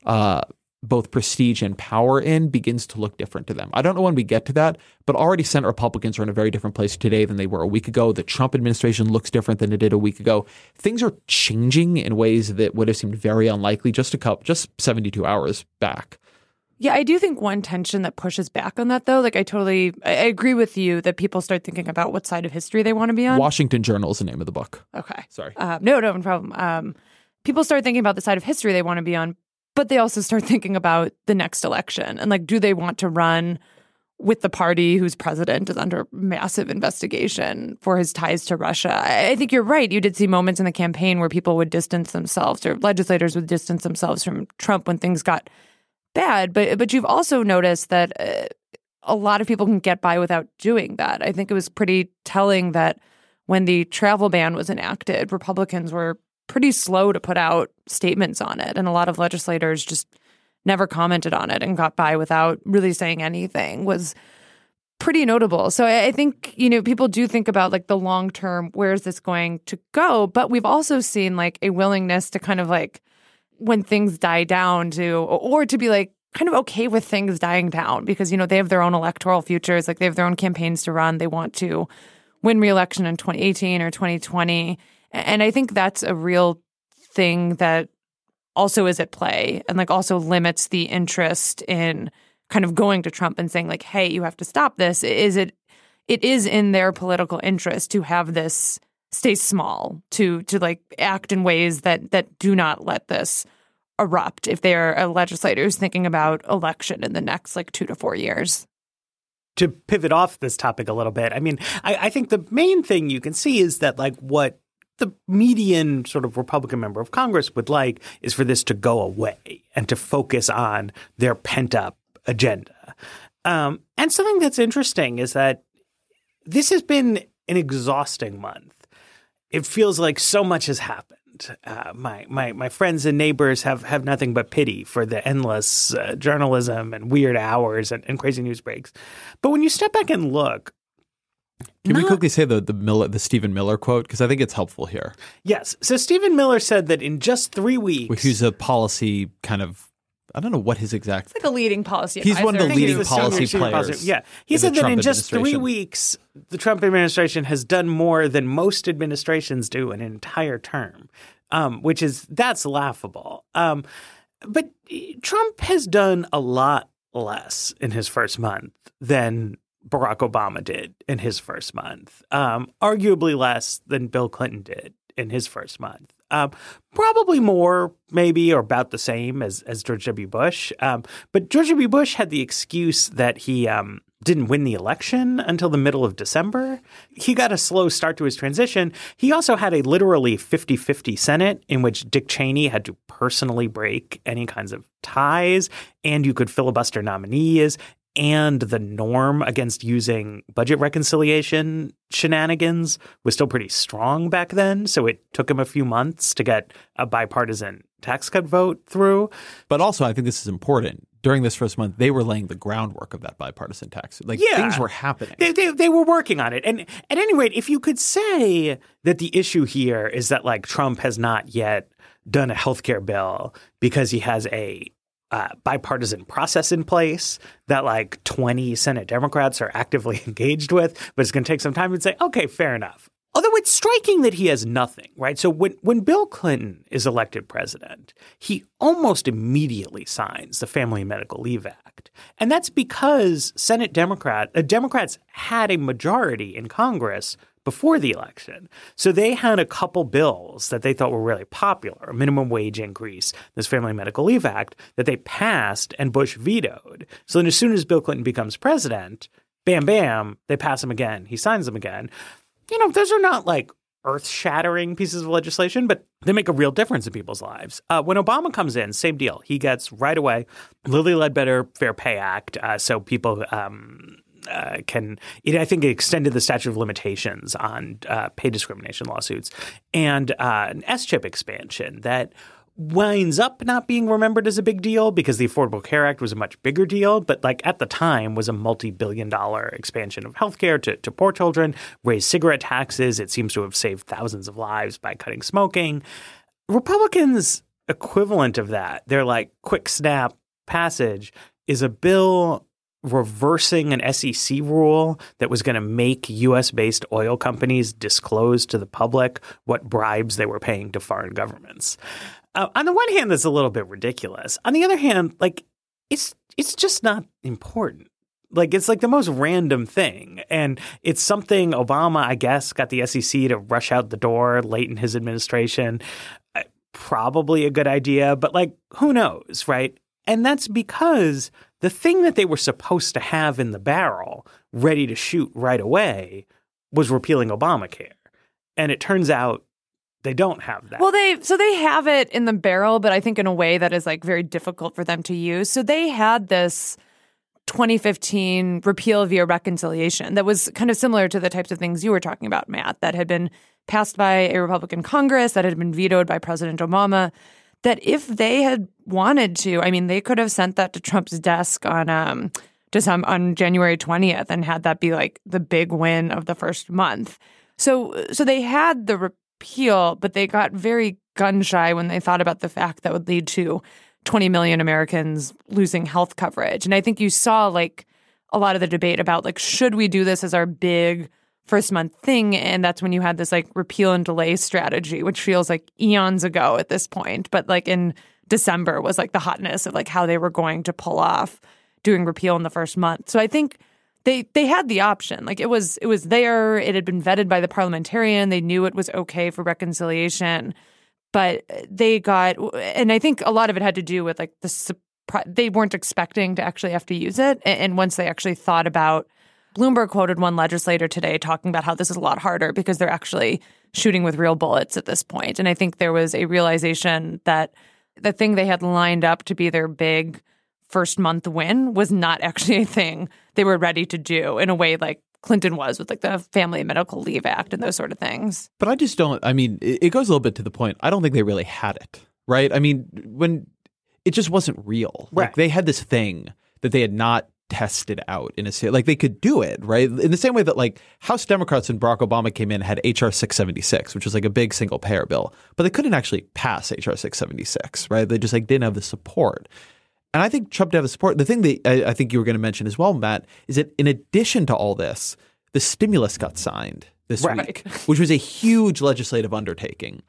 uh, both prestige and power in begins to look different to them. I don't know when we get to that, but already Senate Republicans are in a very different place today than they were a week ago. The Trump administration looks different than it did a week ago. Things are changing in ways that would have seemed very unlikely just a couple, just 72 hours back.
Yeah, I do think one tension that pushes back on that, though, like I totally, I agree with you that people start thinking about what side of history they want to be on.
Washington Journal is the name of the book.
Okay.
Sorry.
Uh, no, no, no problem. Um, people start thinking about the side of history they want to be on, but they also start thinking about the next election and like, do they want to run with the party whose president is under massive investigation for his ties to Russia? I think you're right. You did see moments in the campaign where people would distance themselves or legislators would distance themselves from Trump when things got bad, but but you've also noticed that uh, a lot of people can get by without doing that. I think it was pretty telling that when the travel ban was enacted, Republicans were pretty slow to put out statements on it, and a lot of legislators just never commented on it and got by without really saying anything. Was pretty notable. So I think, you know, people do think about like the long term, where is this going to go? But we've also seen like a willingness to kind of like when things die down to or to be like kind of okay with things dying down because you know they have their own electoral futures like they have their own campaigns to run they want to win re-election in 2018 or 2020 and i think that's a real thing that also is at play and like also limits the interest in kind of going to Trump and saying like hey you have to stop this. Is it it is in their political interest to have this stay small to to like act in ways that that do not let this erupt if they're a legislator who's thinking about election in the next like two to four years.
To pivot off this topic a little bit i mean I, I think the main thing you can see is that like what the median sort of Republican member of Congress would like is for this to go away and to focus on their pent up agenda. Um, and something that's interesting is that this has been an exhausting month it feels like so much has happened. Uh, my my my friends and neighbors have have nothing but pity for the endless uh, journalism and weird hours and, and, crazy news breaks. But when you step back and look,
can not, we quickly say the the Miller the Stephen Miller quote because I think it's helpful here.
Yes. So Stephen Miller said that in just three weeks,
who's a policy kind of I don't know what his exact.
It's like a leading policy.
He's
advisor.
one of the leading policy players. Policy.
Yeah, he said that in just three weeks, the Trump administration has done more than most administrations do in an entire term, um, which is that's laughable. Um, but Trump has done a lot less in his first month than Barack Obama did in his first month. Um, arguably less than Bill Clinton did in his first month. Um, probably more, maybe, or about the same as, as George W. Bush. Um, but George W. Bush had the excuse that he um, didn't win the election until the middle of December. He got a slow start to his transition. He also had a literally 50 50 Senate in which Dick Cheney had to personally break any kinds of ties, and you could filibuster nominees, and the norm against using budget reconciliation shenanigans was still pretty strong back then. So it took him a few months to get a bipartisan tax cut vote through.
But also, I think this is important. During this first month, they were laying the groundwork of that bipartisan tax. Like
yeah,
things were happening.
They, they, they were working on it. And at any rate, if you could say that the issue here is that like Trump has not yet done a healthcare bill because he has a uh, bipartisan process in place that like 20 Senate Democrats are actively (laughs) engaged with, but it's going to take some time and say, okay, fair enough. Although it's striking that he has nothing, right? So when, when Bill Clinton is elected president, he almost immediately signs the Family Medical Leave Act. And that's because Senate Democrat, uh, Democrats had a majority in Congress before the election. So they had a couple bills that they thought were really popular, minimum wage increase, this Family Medical Leave Act, that they passed and Bush vetoed. So then as soon as Bill Clinton becomes president, bam, bam, they pass him again. He signs them again. You know, those are not like earth shattering pieces of legislation, but they make a real difference in people's lives. Uh, when Obama comes in, same deal. He gets right away Lilly Ledbetter Fair Pay Act. Uh, so people um, uh, can it, I think it extended the statute of limitations on uh, pay discrimination lawsuits and uh, an S chip expansion that winds up not being remembered as a big deal because the Affordable Care Act was a much bigger deal, but like at the time was a multi-billion dollar expansion of healthcare to, to poor children, raised cigarette taxes. It seems to have saved thousands of lives by cutting smoking. Republicans equivalent of that, they're like quick snap passage is a bill reversing an SEC rule that was going to make US based oil companies disclose to the public what bribes they were paying to foreign governments. Uh, on the one hand, that's a little bit ridiculous. On the other hand, like it's it's just not important. Like it's like the most random thing, and it's something Obama, I guess, got the SEC to rush out the door late in his administration. Uh, probably a good idea, but like who knows, right? And that's because the thing that they were supposed to have in the barrel, ready to shoot right away, was repealing Obamacare. And it turns out they don't have that.
Well, they so they have it in the barrel, but I think in a way that is like very difficult for them to use. So they had this 2015 repeal via reconciliation that was kind of similar to the types of things you were talking about, Matt, that had been passed by a Republican Congress, that had been vetoed by President Obama that if they had wanted to, I mean, they could have sent that to Trump's desk on um just on, on January 20th and had that be like the big win of the first month. So so they had the repeal, but they got very gun shy when they thought about the fact that would lead to 20 million Americans losing health coverage. And I think you saw like a lot of the debate about like should we do this as our big first month thing. And that's when you had this like repeal and delay strategy, which feels like eons ago at this point. But like in December was like the hotness of like how they were going to pull off doing repeal in the first month. So I think they they had the option. Like it was it was there. It had been vetted by the parliamentarian. They knew it was okay for reconciliation. But they got and I think a lot of it had to do with like the they weren't expecting to actually have to use it. And once they actually thought about Bloomberg quoted one legislator today talking about how this is a lot harder because they're actually shooting with real bullets at this point. And I think there was a realization that the thing they had lined up to be their big first month win was not (laughs) actually a thing they were ready to do in a way like Clinton was with like the Family Medical Leave Act and those sort of things.
But I just don't, I mean, it goes a little bit to the point. I don't think they really had it, right? I mean, when it just wasn't real.
Right.
Like they had this thing that they had not tested out in a state. Like they could do it, right? In the same way that like House Democrats and Barack Obama came in had HR 676, which was like a big single payer bill, but they couldn't actually pass HR 676, right? They just like didn't have the support. And I think Trump did have the support. The thing that I, I think you were going to mention as well, Matt, is that in addition to all this, the stimulus got signed this
Right.
week, which was a huge legislative undertaking.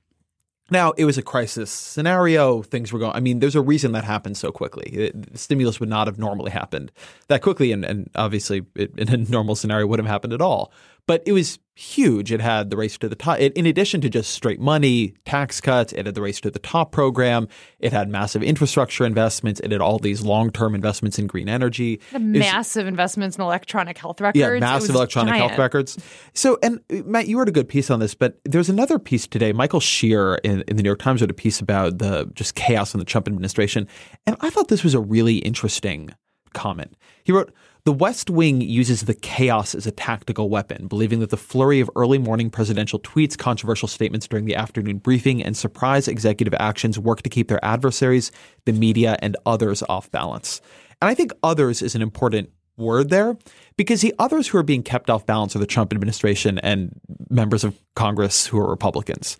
Now, it was a crisis scenario. Things were going, I mean, there's a reason that happened so quickly. It, stimulus would not have normally happened that quickly. And, and obviously, it, in a normal scenario, wouldn't have happened at all. But it was huge. It had the race to the top. It, in addition to just straight money, tax cuts, it had the race to the top program. It had massive infrastructure investments. It had all these long term investments in green energy. It was-
massive investments in electronic health records.
yeah, massive electronic health records. So, and uh, Matt, you wrote a good piece on this, but there's another piece today. Michael Shear in, in the New York Times wrote a piece about the just chaos in the Trump administration, and I thought this was a really interesting comment. He wrote. The West Wing uses the chaos as a tactical weapon, believing that the flurry of early morning presidential tweets, controversial statements during the afternoon briefing, and surprise executive actions work to keep their adversaries, the media, and others off balance. And I think others is an important word there because the others who are being kept off balance are the Trump administration and members of Congress who are Republicans.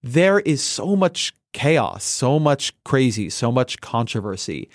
There is so much chaos, so much crazy, so much controversy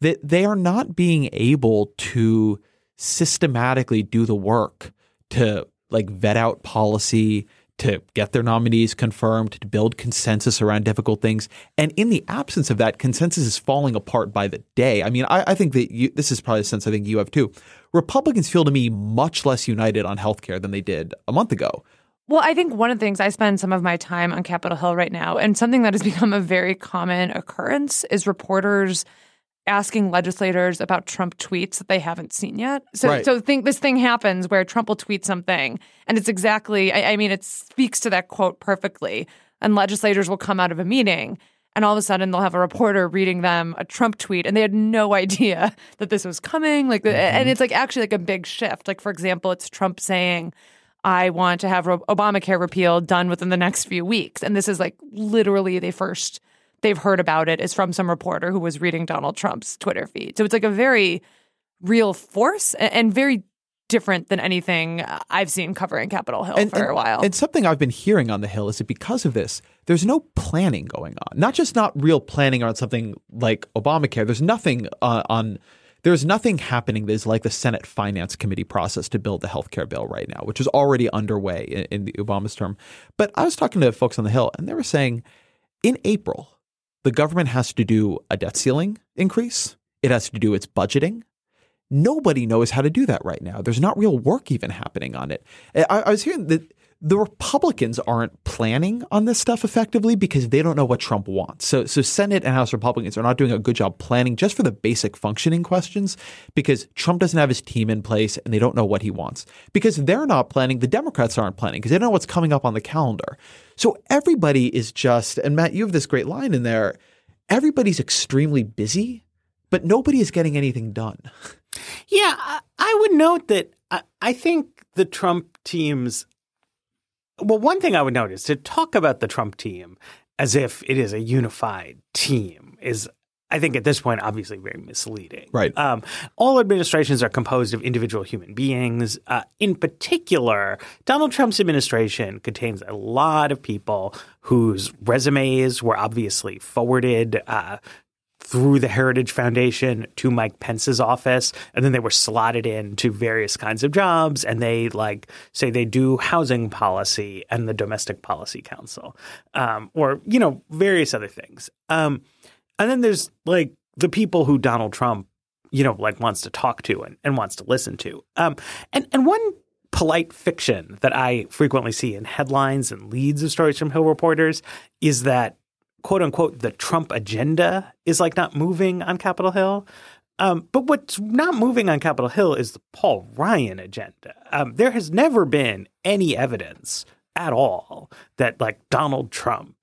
that they are not being able to systematically do the work to like vet out policy, to get their nominees confirmed, to build consensus around difficult things. And in the absence of that, consensus is falling apart by the day. I mean, I, I think that you, this is probably a sense I think you have too. Republicans feel to me much less united on healthcare than they did a month ago.
Well, I think one of the things I spend some of my time on Capitol Hill right now, and something that has become a very common occurrence, is reporters asking legislators about Trump tweets that they haven't seen yet. So,
Right.
so think this thing happens where Trump will tweet something, and it's exactly. I, I mean, it speaks to that quote perfectly. And legislators will come out of a meeting, and all of a sudden they'll have a reporter reading them a Trump tweet, and they had no (laughs) idea that this was coming. Like, the, and mm-hmm. it's like actually like a big shift. Like, for example, it's Trump saying. I want to have Obamacare repeal done within the next few weeks. And this is like literally the first they've heard about it is from some reporter who was reading Donald Trump's Twitter feed. So it's like a very real force and very different than anything I've seen covering Capitol Hill for a while.
And something I've been hearing on the Hill is that because of this, there's no planning going on. Not just not real planning on something like Obamacare. There's nothing uh, on. There's nothing happening that is like the Senate Finance Committee process to build the health care bill right now, which is already underway in, in the Obama's term. But I was talking to folks on the Hill, and they were saying in April, the government has to do a debt ceiling increase. It has to do its budgeting. Nobody knows how to do that right now. There's not real work even happening on it. I, I was hearing that the Republicans aren't planning on this stuff effectively because they don't know what Trump wants. So, so Senate and House Republicans are not doing a good job planning just for the basic functioning questions because Trump doesn't have his team in place and they don't know what he wants. Because they're not planning, the Democrats aren't planning because they don't know what's coming up on the calendar. So everybody is just, and Matt, you have this great line in there. Everybody's extremely busy, but nobody is getting anything done.
Yeah, I, I would note that I, I think the Trump team's. Well, one thing I would note is to talk about the Trump team as if it is a unified team is, I think, at this point, obviously very misleading.
Right.
Um, all administrations are composed of individual human beings. Uh, in particular, Donald Trump's administration contains a lot of people whose resumes were obviously forwarded. Uh, through the Heritage Foundation to Mike Pence's office, and then they were slotted in to various kinds of jobs. And they like say they do housing policy and the Domestic Policy Council, um, or you know various other things. Um, and then there's like the people who Donald Trump, you know, like wants to talk to and, and wants to listen to. Um, and and one polite fiction that I frequently see in headlines and leads of stories from Hill reporters is that quote unquote the Trump agenda is like not moving on Capitol Hill. Um, but what's not moving on Capitol Hill is the Paul Ryan agenda. Um, there has never been any evidence at all that like Donald Trump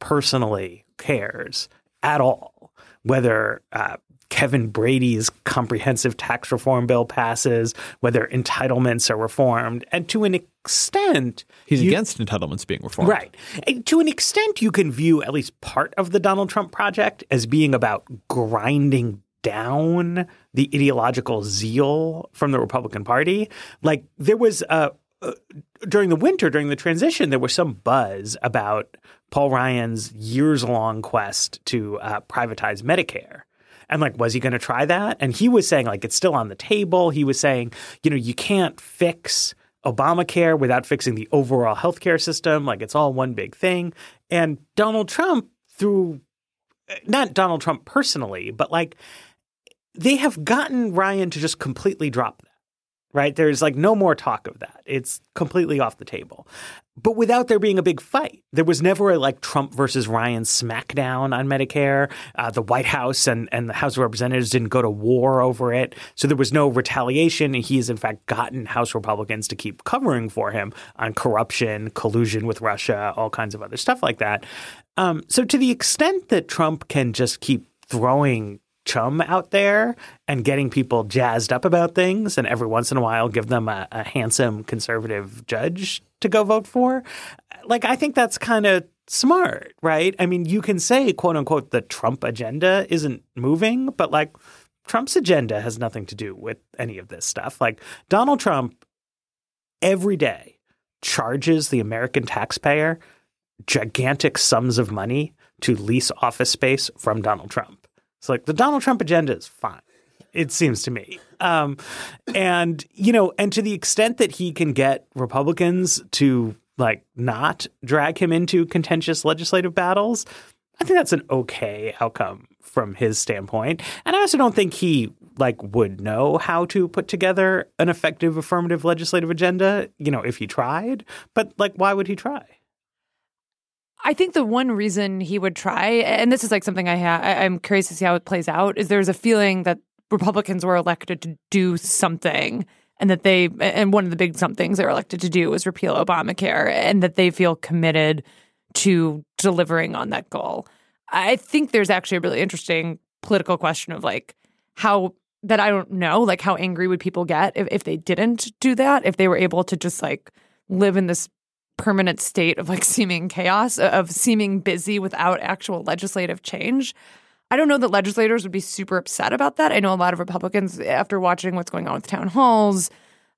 personally cares at all whether uh, Kevin Brady's comprehensive tax reform bill passes, whether entitlements are reformed, and to an extent,
He's
you-
against entitlements being reformed.
Right. And to an extent, you can view at least part of the Donald Trump project as being about grinding down the ideological zeal from the Republican Party. Like there was a. Uh, during the winter, during the transition, there was some buzz about Paul Ryan's years long quest to uh, privatize Medicare. And like, was he going to try that? And he was saying, like, it's still on the table. He was saying, you know, you can't fix Obamacare without fixing the overall healthcare system. Like, it's all one big thing. And Donald Trump, through eh, not Donald Trump personally, but like, they have gotten Ryan to just completely drop that. Right? There's like no more talk of that. It's completely off the table. But without there being a big fight, there was never a like Trump versus Ryan smackdown on Medicare. Uh, the White House and, and the House of Representatives didn't go to war over it. So there was no retaliation. And he has, in fact, gotten House Republicans to keep covering for him on corruption, collusion with Russia, all kinds of other stuff like that. Um, so to the extent that Trump can just keep throwing chum out there and getting people jazzed up about things and every once in a while give them a, a handsome conservative judge to go vote for. Like i think that's kind of smart right? I mean you can say quote unquote the trump agenda isn't moving but like trump's agenda has nothing to do with any of this stuff. Like donald trump every day charges the american taxpayer gigantic sums of money to lease office space from Donald Trump. It's like the Donald Trump agenda is fine. It seems to me. Um, and, you know, and to the extent that he can get Republicans to like not drag him into contentious legislative battles, I think that's an okay outcome from his standpoint. And I also don't think he like would know how to put together an effective affirmative legislative agenda, you know, if he tried. But like why would he try?
I think the one reason he would try, and this is like something I have, I'm curious to see how it plays out, is there's a feeling that Republicans were elected to do something and that they, and one of the big somethings they were elected to do was repeal Obamacare and that they feel committed to delivering on that goal. I think there's actually a really interesting political question of like how that I don't know, like how angry would people get if, if they didn't do that, if they were able to just like live in this permanent state of like (laughs) seeming chaos, of seeming busy without actual legislative change. I don't know that legislators would be super upset about that. I know a lot of Republicans, after watching what's going on with town halls,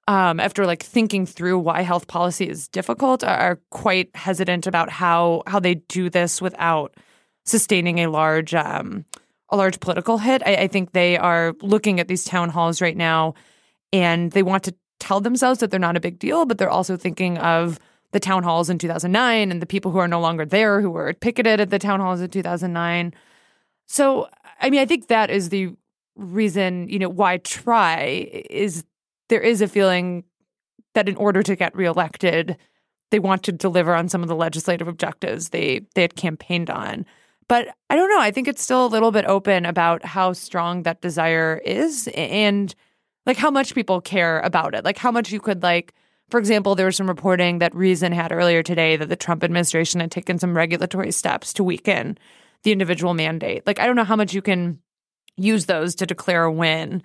um, after like thinking through why health policy is difficult, are quite hesitant about how how they do this without sustaining a large um, a large political hit. I, I think they are looking at these town halls right now, and they want to tell themselves that they're not a big deal, but they're also thinking of the town halls in 2009 and the people who are no longer there who were picketed at the town halls in 2009. So, I mean, I think that is the reason, you know, why try is there is a feeling that in order to get reelected, they want to deliver on some of the legislative objectives they they had campaigned on. But I don't know. I think it's still a little bit open about how strong that desire is and like how much people care about it. Like how much you could like for example, there was some reporting that Reason had earlier today that the Trump administration had taken some regulatory steps to weaken the individual mandate. Like, I don't know how much you can use those to declare a win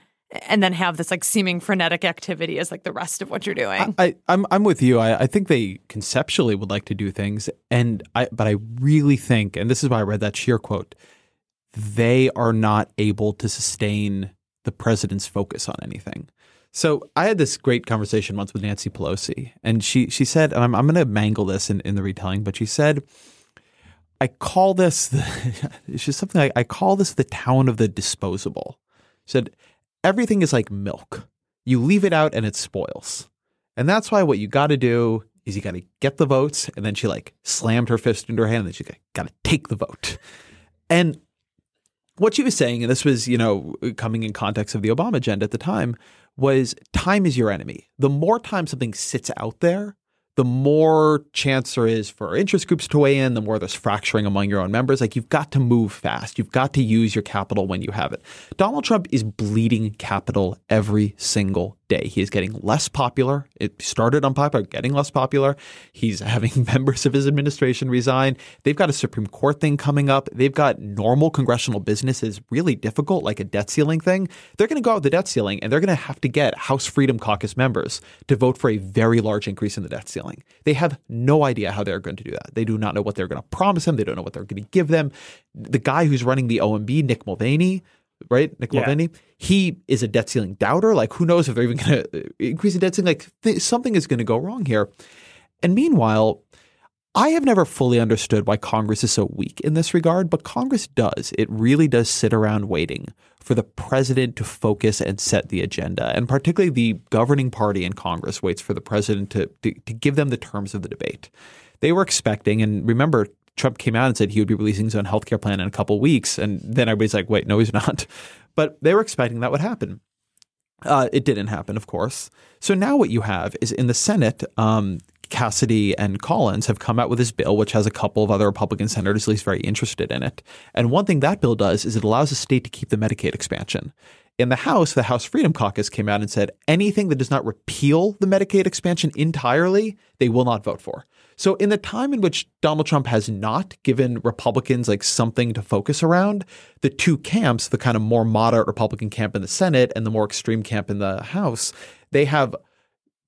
and then have this like seeming frenetic activity as like the rest of what you're doing.
I, am I'm, I'm with you. I, I think they conceptually would like to do things, and I but I really think, and this is why I read that Shear quote, they are not able to sustain the president's focus on anything. So I had this great conversation once with Nancy Pelosi, and she she said, and I'm, I'm going to mangle this in, in the retelling, but she said, I call this the, (laughs) it's just something like I call this the town of the disposable. She said everything is like milk. You leave it out and it spoils. And that's why what you got to do is you got to get the votes. And then she like slammed her fist into her hand and then she got to take the vote. And what she was saying, and this was, you know, coming in context of the Obama agenda at the time, was time is your enemy. The more time something sits out there, the more chance there is for interest groups to weigh in, the more there's fracturing among your own members. Like you've got to move fast. You've got to use your capital when you have it. Donald Trump is bleeding capital every single day. He is getting less popular. It started unpopular, getting less popular. He's (laughs) having members of his administration resign. They've got a Supreme Court thing coming up. They've got normal congressional businesses really difficult, like a debt ceiling thing. They're going to go out with the debt ceiling and they're going to have to get House Freedom Caucus members to vote for a very large increase in the debt ceiling. They have no idea how they're going to do that. They do not know what they're going to promise them. They don't know what they're going to give them. The guy who's running the OMB, Mick Mulvaney, right? Mick yeah. Mulvaney. He is a debt ceiling doubter. Like, who knows if they're even going to uh, increase the debt ceiling? Like, th- something is going to go wrong here. And meanwhile, I have never fully understood why Congress is so weak in this regard, but Congress does. It really does sit around waiting for the president to focus and set the agenda. And particularly the governing party in Congress waits for the president to, to, to give them the terms of the debate. They were expecting, and remember, Trump came out and said he would be releasing his own healthcare plan in a couple weeks, and then everybody's like, "Wait, no, he's not." (laughs) But they were expecting that would happen. Uh, it didn't happen, of course. So now what you have is in the Senate, um, Cassidy and Collins have come out with this bill, which has a couple of other Republican senators at least very interested in it. And one thing that bill does is it allows the state to keep the Medicaid expansion. In the House, the House Freedom Caucus came out and said anything that does not repeal the Medicaid expansion entirely, they will not vote for. So, in the time in which Donald Trump has not given Republicans like something to focus around, the two camps, the kind of more moderate Republican camp in the Senate and the more extreme camp in the House, they have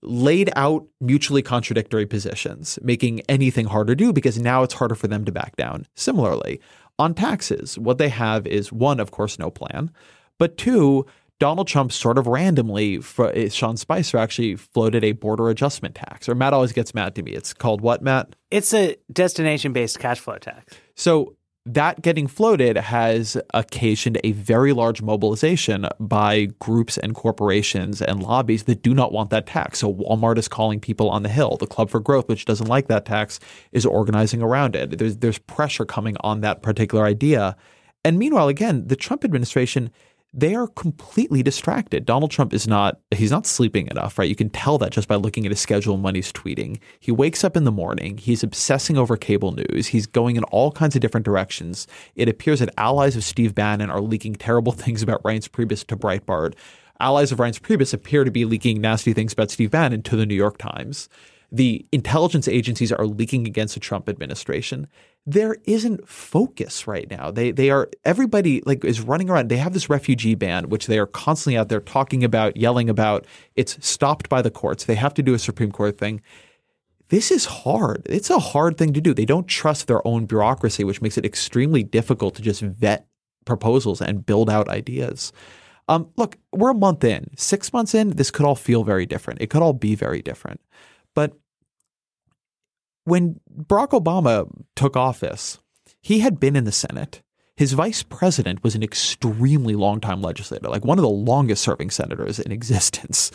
laid out mutually contradictory positions, making anything harder to do because now it's harder for them to back down. Similarly, on taxes, what they have is one, of course, no plan, but two, Donald Trump sort of randomly, eh, Sean Spicer actually floated a border adjustment tax. Or Matt always gets mad to me. It's called what, Matt?
It's a destination based cash flow tax.
So that getting floated has occasioned a very large mobilization by groups and corporations and lobbies that do not want that tax. So Walmart is calling people on the Hill. The Club for Growth, which doesn't like that tax, is organizing around it. There's there's pressure coming on that particular idea. And meanwhile, again, the Trump administration they are completely distracted. Donald Trump is not he's not sleeping enough, right? You can tell that just by looking at his schedule and when he's tweeting. He wakes up in the morning, he's obsessing over cable news, he's going in all kinds of different directions. It appears that allies of Steve Bannon are leaking terrible (laughs) things about Reince Priebus to Breitbart. Allies of Reince Priebus appear to be leaking nasty things about Steve Bannon to the New York Times the intelligence agencies are leaking against the Trump administration. There isn't focus right now. They they are everybody like is running around. They have this refugee ban, which they are constantly out there talking about, yelling about. It's stopped by the courts. They have to do a Supreme Court thing. This is hard. It's a hard thing to do. They don't trust their own bureaucracy, which makes it extremely difficult to just vet proposals and build out ideas. Um, look, we're a month in. Six months in, this could all feel very different. It could all be very different. But when Barack Obama took office, he had been in the Senate. His vice president was an extremely long time legislator, like one of the longest serving senators in (laughs) existence.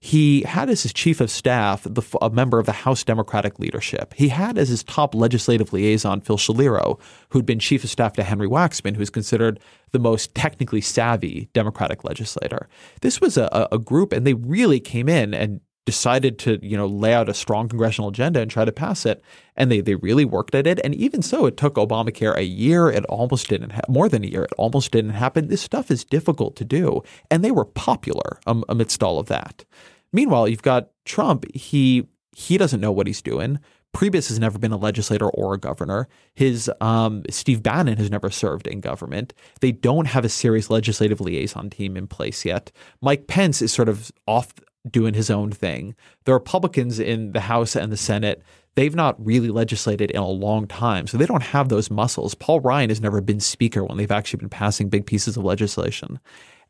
He had as his chief of staff the, a member of the House Democratic leadership. He had as his top legislative liaison Phil Schiliro, who'd been chief of staff to Henry Waxman, who's considered the most technically savvy Democratic legislator. This was a, a group, and they really came in and decided to you know lay out a strong congressional agenda and try to pass it and they they really worked at it. And even so it took Obamacare a year. It almost didn't ha- more than a year. It almost didn't happen. This stuff is difficult to do and they were popular um, amidst all of that. Meanwhile you've got Trump. He he doesn't know what he's doing. Priebus has never been a legislator or a governor. His um, Steve Bannon has never served in government. They don't have a serious legislative liaison team in place yet. Mike Pence is sort of off doing his own thing. The Republicans in the House and the Senate, they've not really legislated in a long time, so they don't have those muscles. Paul Ryan has never been speaker when they've actually been passing big pieces of legislation.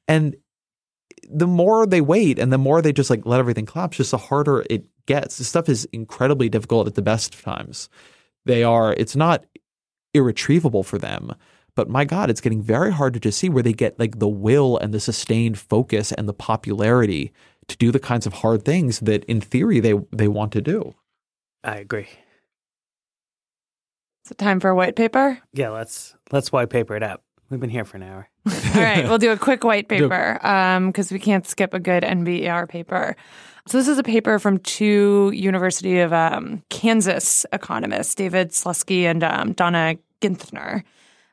And the more they wait and the more they just like let everything collapse, just the harder it gets. This stuff is incredibly difficult at the best of times. They are, it's not irretrievable for them. But my God, it's getting very hard to just see where they get like the will and the sustained focus and the popularity to do the kinds of hard things that in theory they they want to do.
I agree.
Is it time for a white paper?
Yeah, let's let's white paper it up. We've been here for an hour. (laughs)
All right, we'll do a quick white (laughs) paper because um, we can't skip a good NBER paper. So this is a paper from two University of um, Kansas economists, David Slusky and um, Donna Ginther.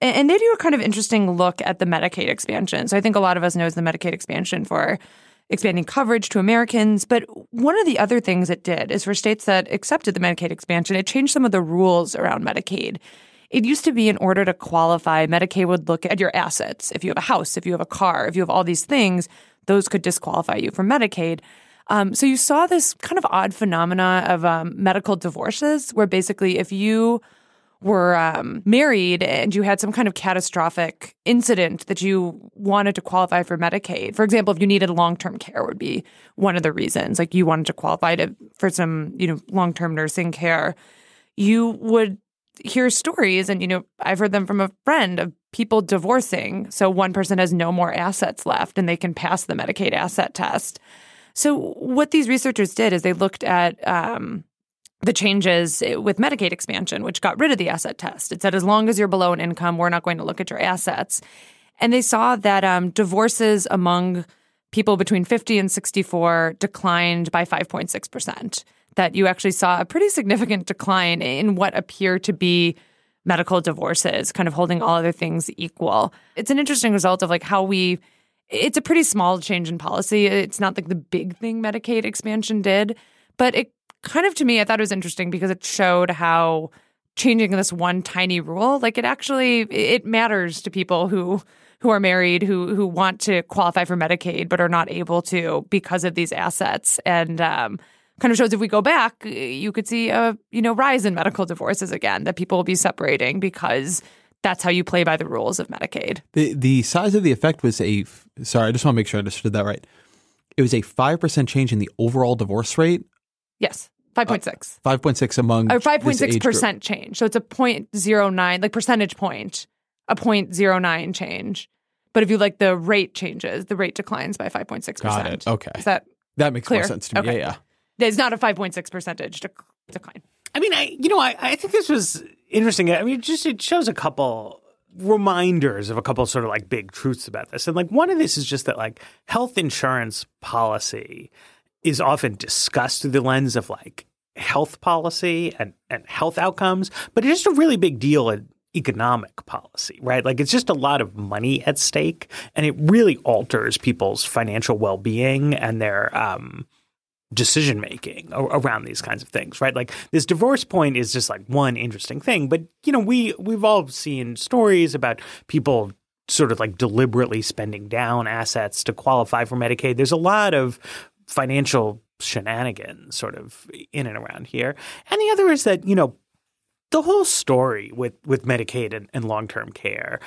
And they do a kind of interesting look at the Medicaid expansion. So I think a lot of us knows the Medicaid expansion for expanding coverage to Americans. But one of the other things it did is for states that accepted the Medicaid expansion, it changed some of the rules around Medicaid. It used to be in order to qualify, Medicaid would look at your assets. If you have a house, if you have a car, if you have all these things, those could disqualify you from Medicaid. Um, so you saw this kind of odd phenomena of um, medical divorces, where basically if you were um, married and you had some kind of catastrophic incident that you wanted to qualify for Medicaid, for example, if you needed long term care, would be one of the reasons. Like you wanted to qualify to, for some, you know, long term nursing care, you would hear stories, and you know, I've heard them from a friend of people divorcing. So one person has no more assets left, and they can pass the Medicaid asset test. So what these researchers did is they looked at um, the changes with Medicaid expansion, which got rid of the asset test. It said as long as you're below an income, we're not going to look at your assets. And they saw that um, divorces among people between 50 and 64 declined by 5.6%. That you actually saw a pretty significant decline in what appear to be medical divorces, kind of holding all other things equal. It's an interesting result of like how we it's a pretty small change in policy. It's not like the big thing Medicaid expansion did, but it kind of to me, I thought it was interesting because it showed how changing this one tiny rule, like it actually it matters to people who who are married who who want to qualify for Medicaid but are not able to because of these assets and um, kind of shows if we go back you could see a you know rise in medical divorces again that people will be separating because that's how you play by the rules of Medicaid.
The the size of the effect was a sorry I just want to make sure I understood that right. It was a 5% change in the overall divorce rate
Yes. Five point six.
Uh, five point six among oh,
Or five point
this
six
age group.
percent change. So it's a point zero nine, like percentage point, a point zero nine change. But if you like the rate changes, the rate declines by five point six percent.
Got it. Okay.
Is that
That makes
Clear.
more sense to me.
Okay.
Yeah, yeah.
it's not a five point six percentage dec- decline.
I mean, I you know, I, I think this was interesting. I mean, it just it shows a couple reminders of a couple sort of like big truths about this. And like one of this is just that like health insurance policy is often discussed through the lens of like health policy and, and health outcomes, but it's just a really big deal in economic policy, right? Like it's just a lot of money at stake and it really alters people's financial well-being and their um decision making around these kinds of things, right? Like this divorce point is just like one interesting thing, but you know, we we've all seen stories about people sort of like deliberately spending down assets to qualify for Medicaid. There's a lot of financial shenanigans sort of in and around here. And the other is that, you know, the whole story with with Medicaid and, and long-term care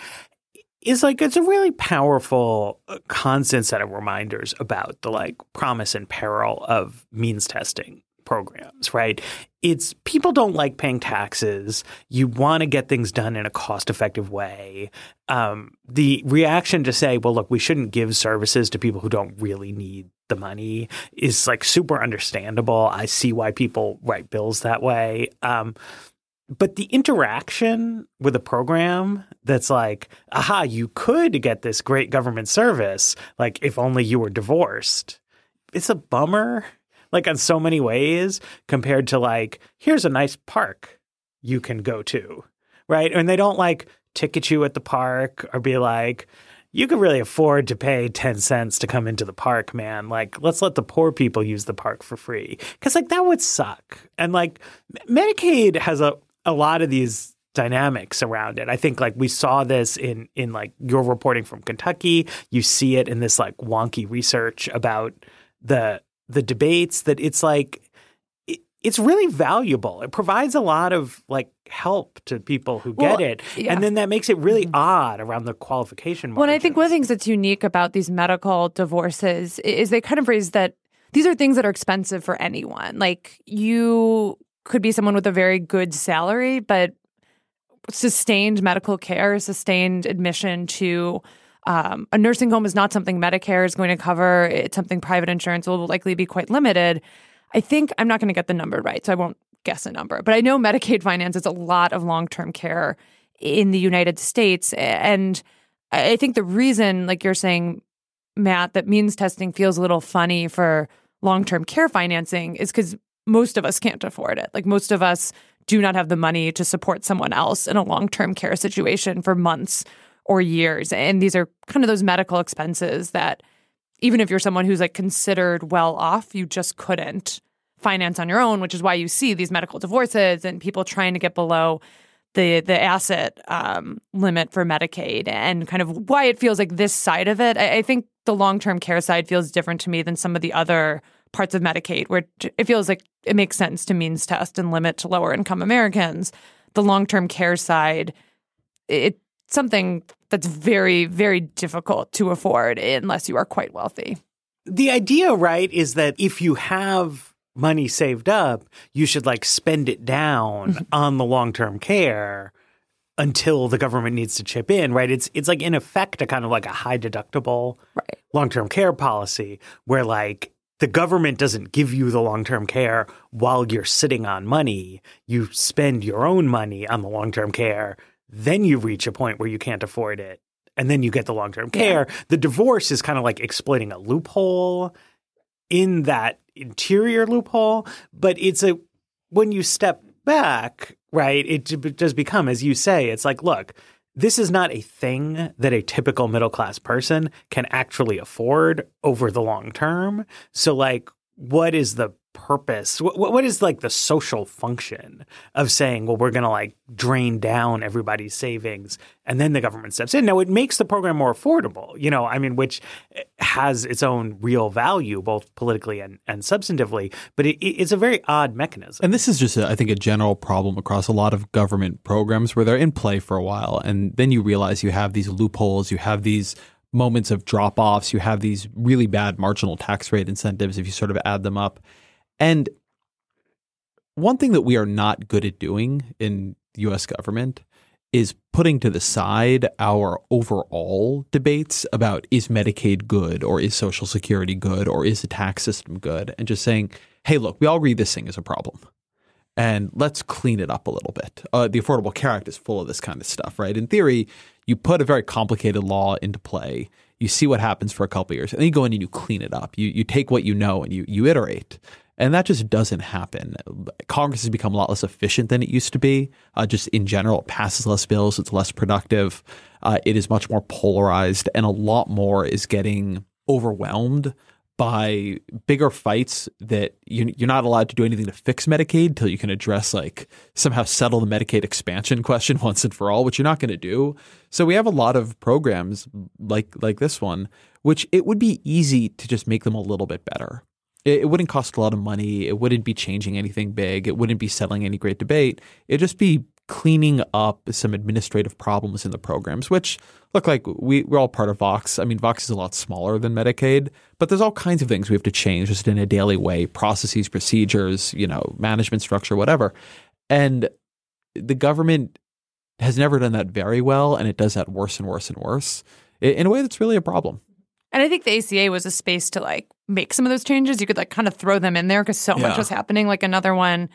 is like it's a really powerful uh, constant set of reminders about the like promise and peril of means testing programs, right? It's people don't like paying taxes. You want to get things done in a cost effective way. Um, the reaction to say, well, look, we shouldn't give services to people who don't really need the money is like super understandable. I see why people write bills that way. Um, but the interaction with a program that's like, aha, you could get this great government service, like if only you were divorced, it's a bummer, like on so many ways, compared to like, here's a nice park you can go to, right? And they don't like ticket you at the park or be like, you could really afford to pay 10 cents to come into the park, man. Like, let's let the poor people use the park for free. Cause like that would suck. And like Medicaid has a, a lot of these dynamics around it. I think like we saw this in in like your reporting from Kentucky. You see it in this like wonky research about the the debates that it's like it, it's really valuable. It provides a lot of like help to people who get it.
yeah. Mm-hmm.
And then that makes it really odd around the qualification
Well, and I think one of the things that's unique about these medical divorces is they kind of raise that these are things that are expensive for anyone. Like you could be someone with a very good salary, but sustained medical care, sustained admission to um, a nursing home is not something Medicare is going to cover. It's something private insurance will likely be quite limited. I think I'm not going to get the number right, so I won't guess a number, but I know Medicaid finances a lot of long term care in the United States. And I think the reason, like you're saying, Matt, that means testing feels a little funny for long term care financing is because most of us can't afford it. Like most of us do not have the money to support someone else in a long term care situation for months or years. And these are kind of those medical expenses that even if you're someone who's like considered well off, you just couldn't finance on your own, which is why you see these medical divorces and people trying to get below the the asset um, limit for Medicaid and kind of why it feels like this side of it. I, I think the long term care side feels different to me than some of the other parts of Medicaid, where it- it feels like it makes sense to means test and limit to lower income Americans. The long term care side, it's something that's very very difficult to afford unless you are quite wealthy.
the idea, right, is that if you have money saved up, you should like spend it down mm-hmm. on the long term care until the government needs to chip in, right? It's it's like in effect a kind of like a high deductible
Right.
long term care policy where like the government doesn't give you the long term care while you're sitting on money. You spend your own money on the long term care, then you reach a point where you can't afford it. And then you get the long term care. The divorce is kind of like exploiting a loophole in that interior loophole, but it's a when you step back, right? It does become, as you say, it's like, look, this is not a thing that a typical middle class person can actually afford over the long term. So, like, what is the purpose? What, what is like the social function of saying, well, we're going to like drain down everybody's savings and then the government steps in? Now, it makes the program more affordable, you know, I mean, which eh, has its own real value, both politically and, and substantively, but it, it's a very odd mechanism.
And this is just, a, I think, a general problem across a lot of government programs where they're in play for a while. And then you realize you have these loopholes, you have these moments of drop offs, you have these really bad marginal tax rate incentives if you sort of add them up. And one thing that we are not good at doing in the US government is putting to the side our overall debates about is Medicaid good or is Social Security good or is the tax system good and just saying, hey, look, we all read this thing as a problem and let's clean it up a little bit. Uh, the Affordable Care Act is full of this kind of stuff, right? In theory, you put a very complicated law into play, you see what happens for a couple years, and then you go in and you clean it up. You you take what you know and you you iterate. And that just doesn't happen. Congress has become a lot less efficient than it used to be. Uh, just in general, it passes less bills, it's less productive, uh, it is much more polarized, and a lot more is getting overwhelmed by bigger fights that you, you're not allowed to do anything to fix Medicaid until you can address, like, somehow settle the Medicaid expansion (laughs) question once and for all, which you're not going to do. So we have a lot of programs like like this one, which it would be easy to just make them a little bit better it, it wouldn't cost a lot of money. It wouldn't be changing anything big. It wouldn't be settling any great debate. It'd just be cleaning up some administrative problems in the programs, which look like we, we're all part of Vox. I mean, Vox is a lot smaller than Medicaid, but there's all kinds of things we have to change just in a daily way processes, procedures, you know, management structure, whatever. And the government has never done that very well, and it does that worse and worse and worse in a way that's really a problem.
And I think the ACA was a space to like make some of those changes. You could like kind of throw them in there because so yeah. much was happening. Like another one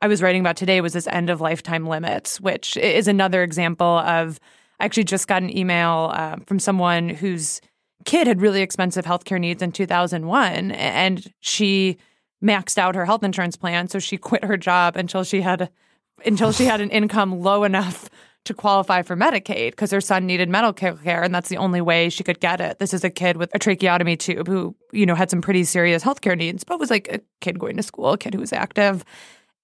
I was writing about today was this end of lifetime limits, which is another example of. I actually just got an email uh, from someone whose kid had really expensive healthcare needs in 2001, and she maxed out her health insurance plan, so she quit her job until she had until she had an income low enough to qualify for Medicaid because her son needed medical care and that's the only way she could get it. This is a kid with a tracheotomy tube who, you know, had some pretty serious healthcare needs, but was like a kid going to school, a kid who was active.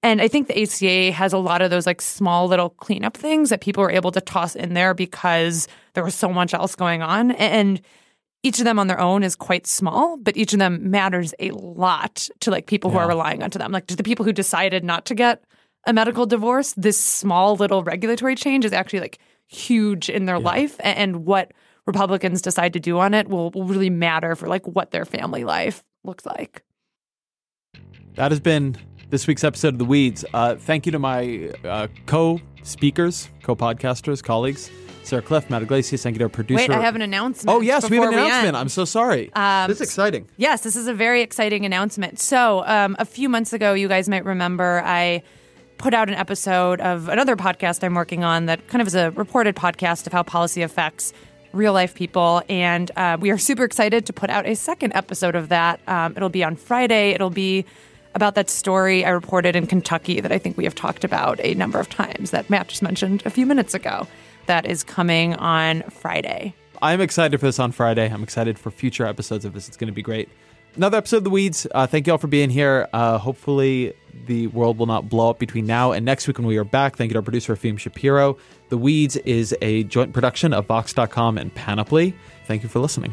And I think the ACA has a lot of those like small little cleanup things that people were able to toss in there because there was so much else going on. And each of them on their own is quite small, but each of them matters a lot to like people yeah. who are relying onto them. Like to the people who decided not to get a medical divorce, this small little regulatory change is actually like huge in their yeah. life and what Republicans decide to do on it will, will really matter for like what their family life looks like.
That has been this week's episode of The Weeds. Uh, thank you to my uh, co speakers, co podcasters, colleagues. Sarah Kliff, Matt Yglesias, thank you to our producer.
Wait, I have an announcement.
Oh, yes, we have an announcement. I'm so sorry. Um, this is exciting.
Yes, this is a very exciting announcement. So, um, a few months ago, you guys might remember I put out an episode of another podcast I'm working on that kind of is a reported podcast of how policy affects real life people. And uh, we are super excited to put out a second episode of that. Um, it'll be on Friday. It'll be about that story I reported in Kentucky that I think we have talked about a number of times that Matt just mentioned a few minutes ago. That is coming on Friday.
I'm excited for this on Friday. I'm excited for future episodes of this. It's going to be great another episode of The Weeds. Uh, thank you all for being here. Uh, hopefully, the world will not blow up between now and next week when we are back. Thank you to our producer, Efim Shapiro. The Weeds is a joint production of Vox.com and Panoply. Thank you for listening.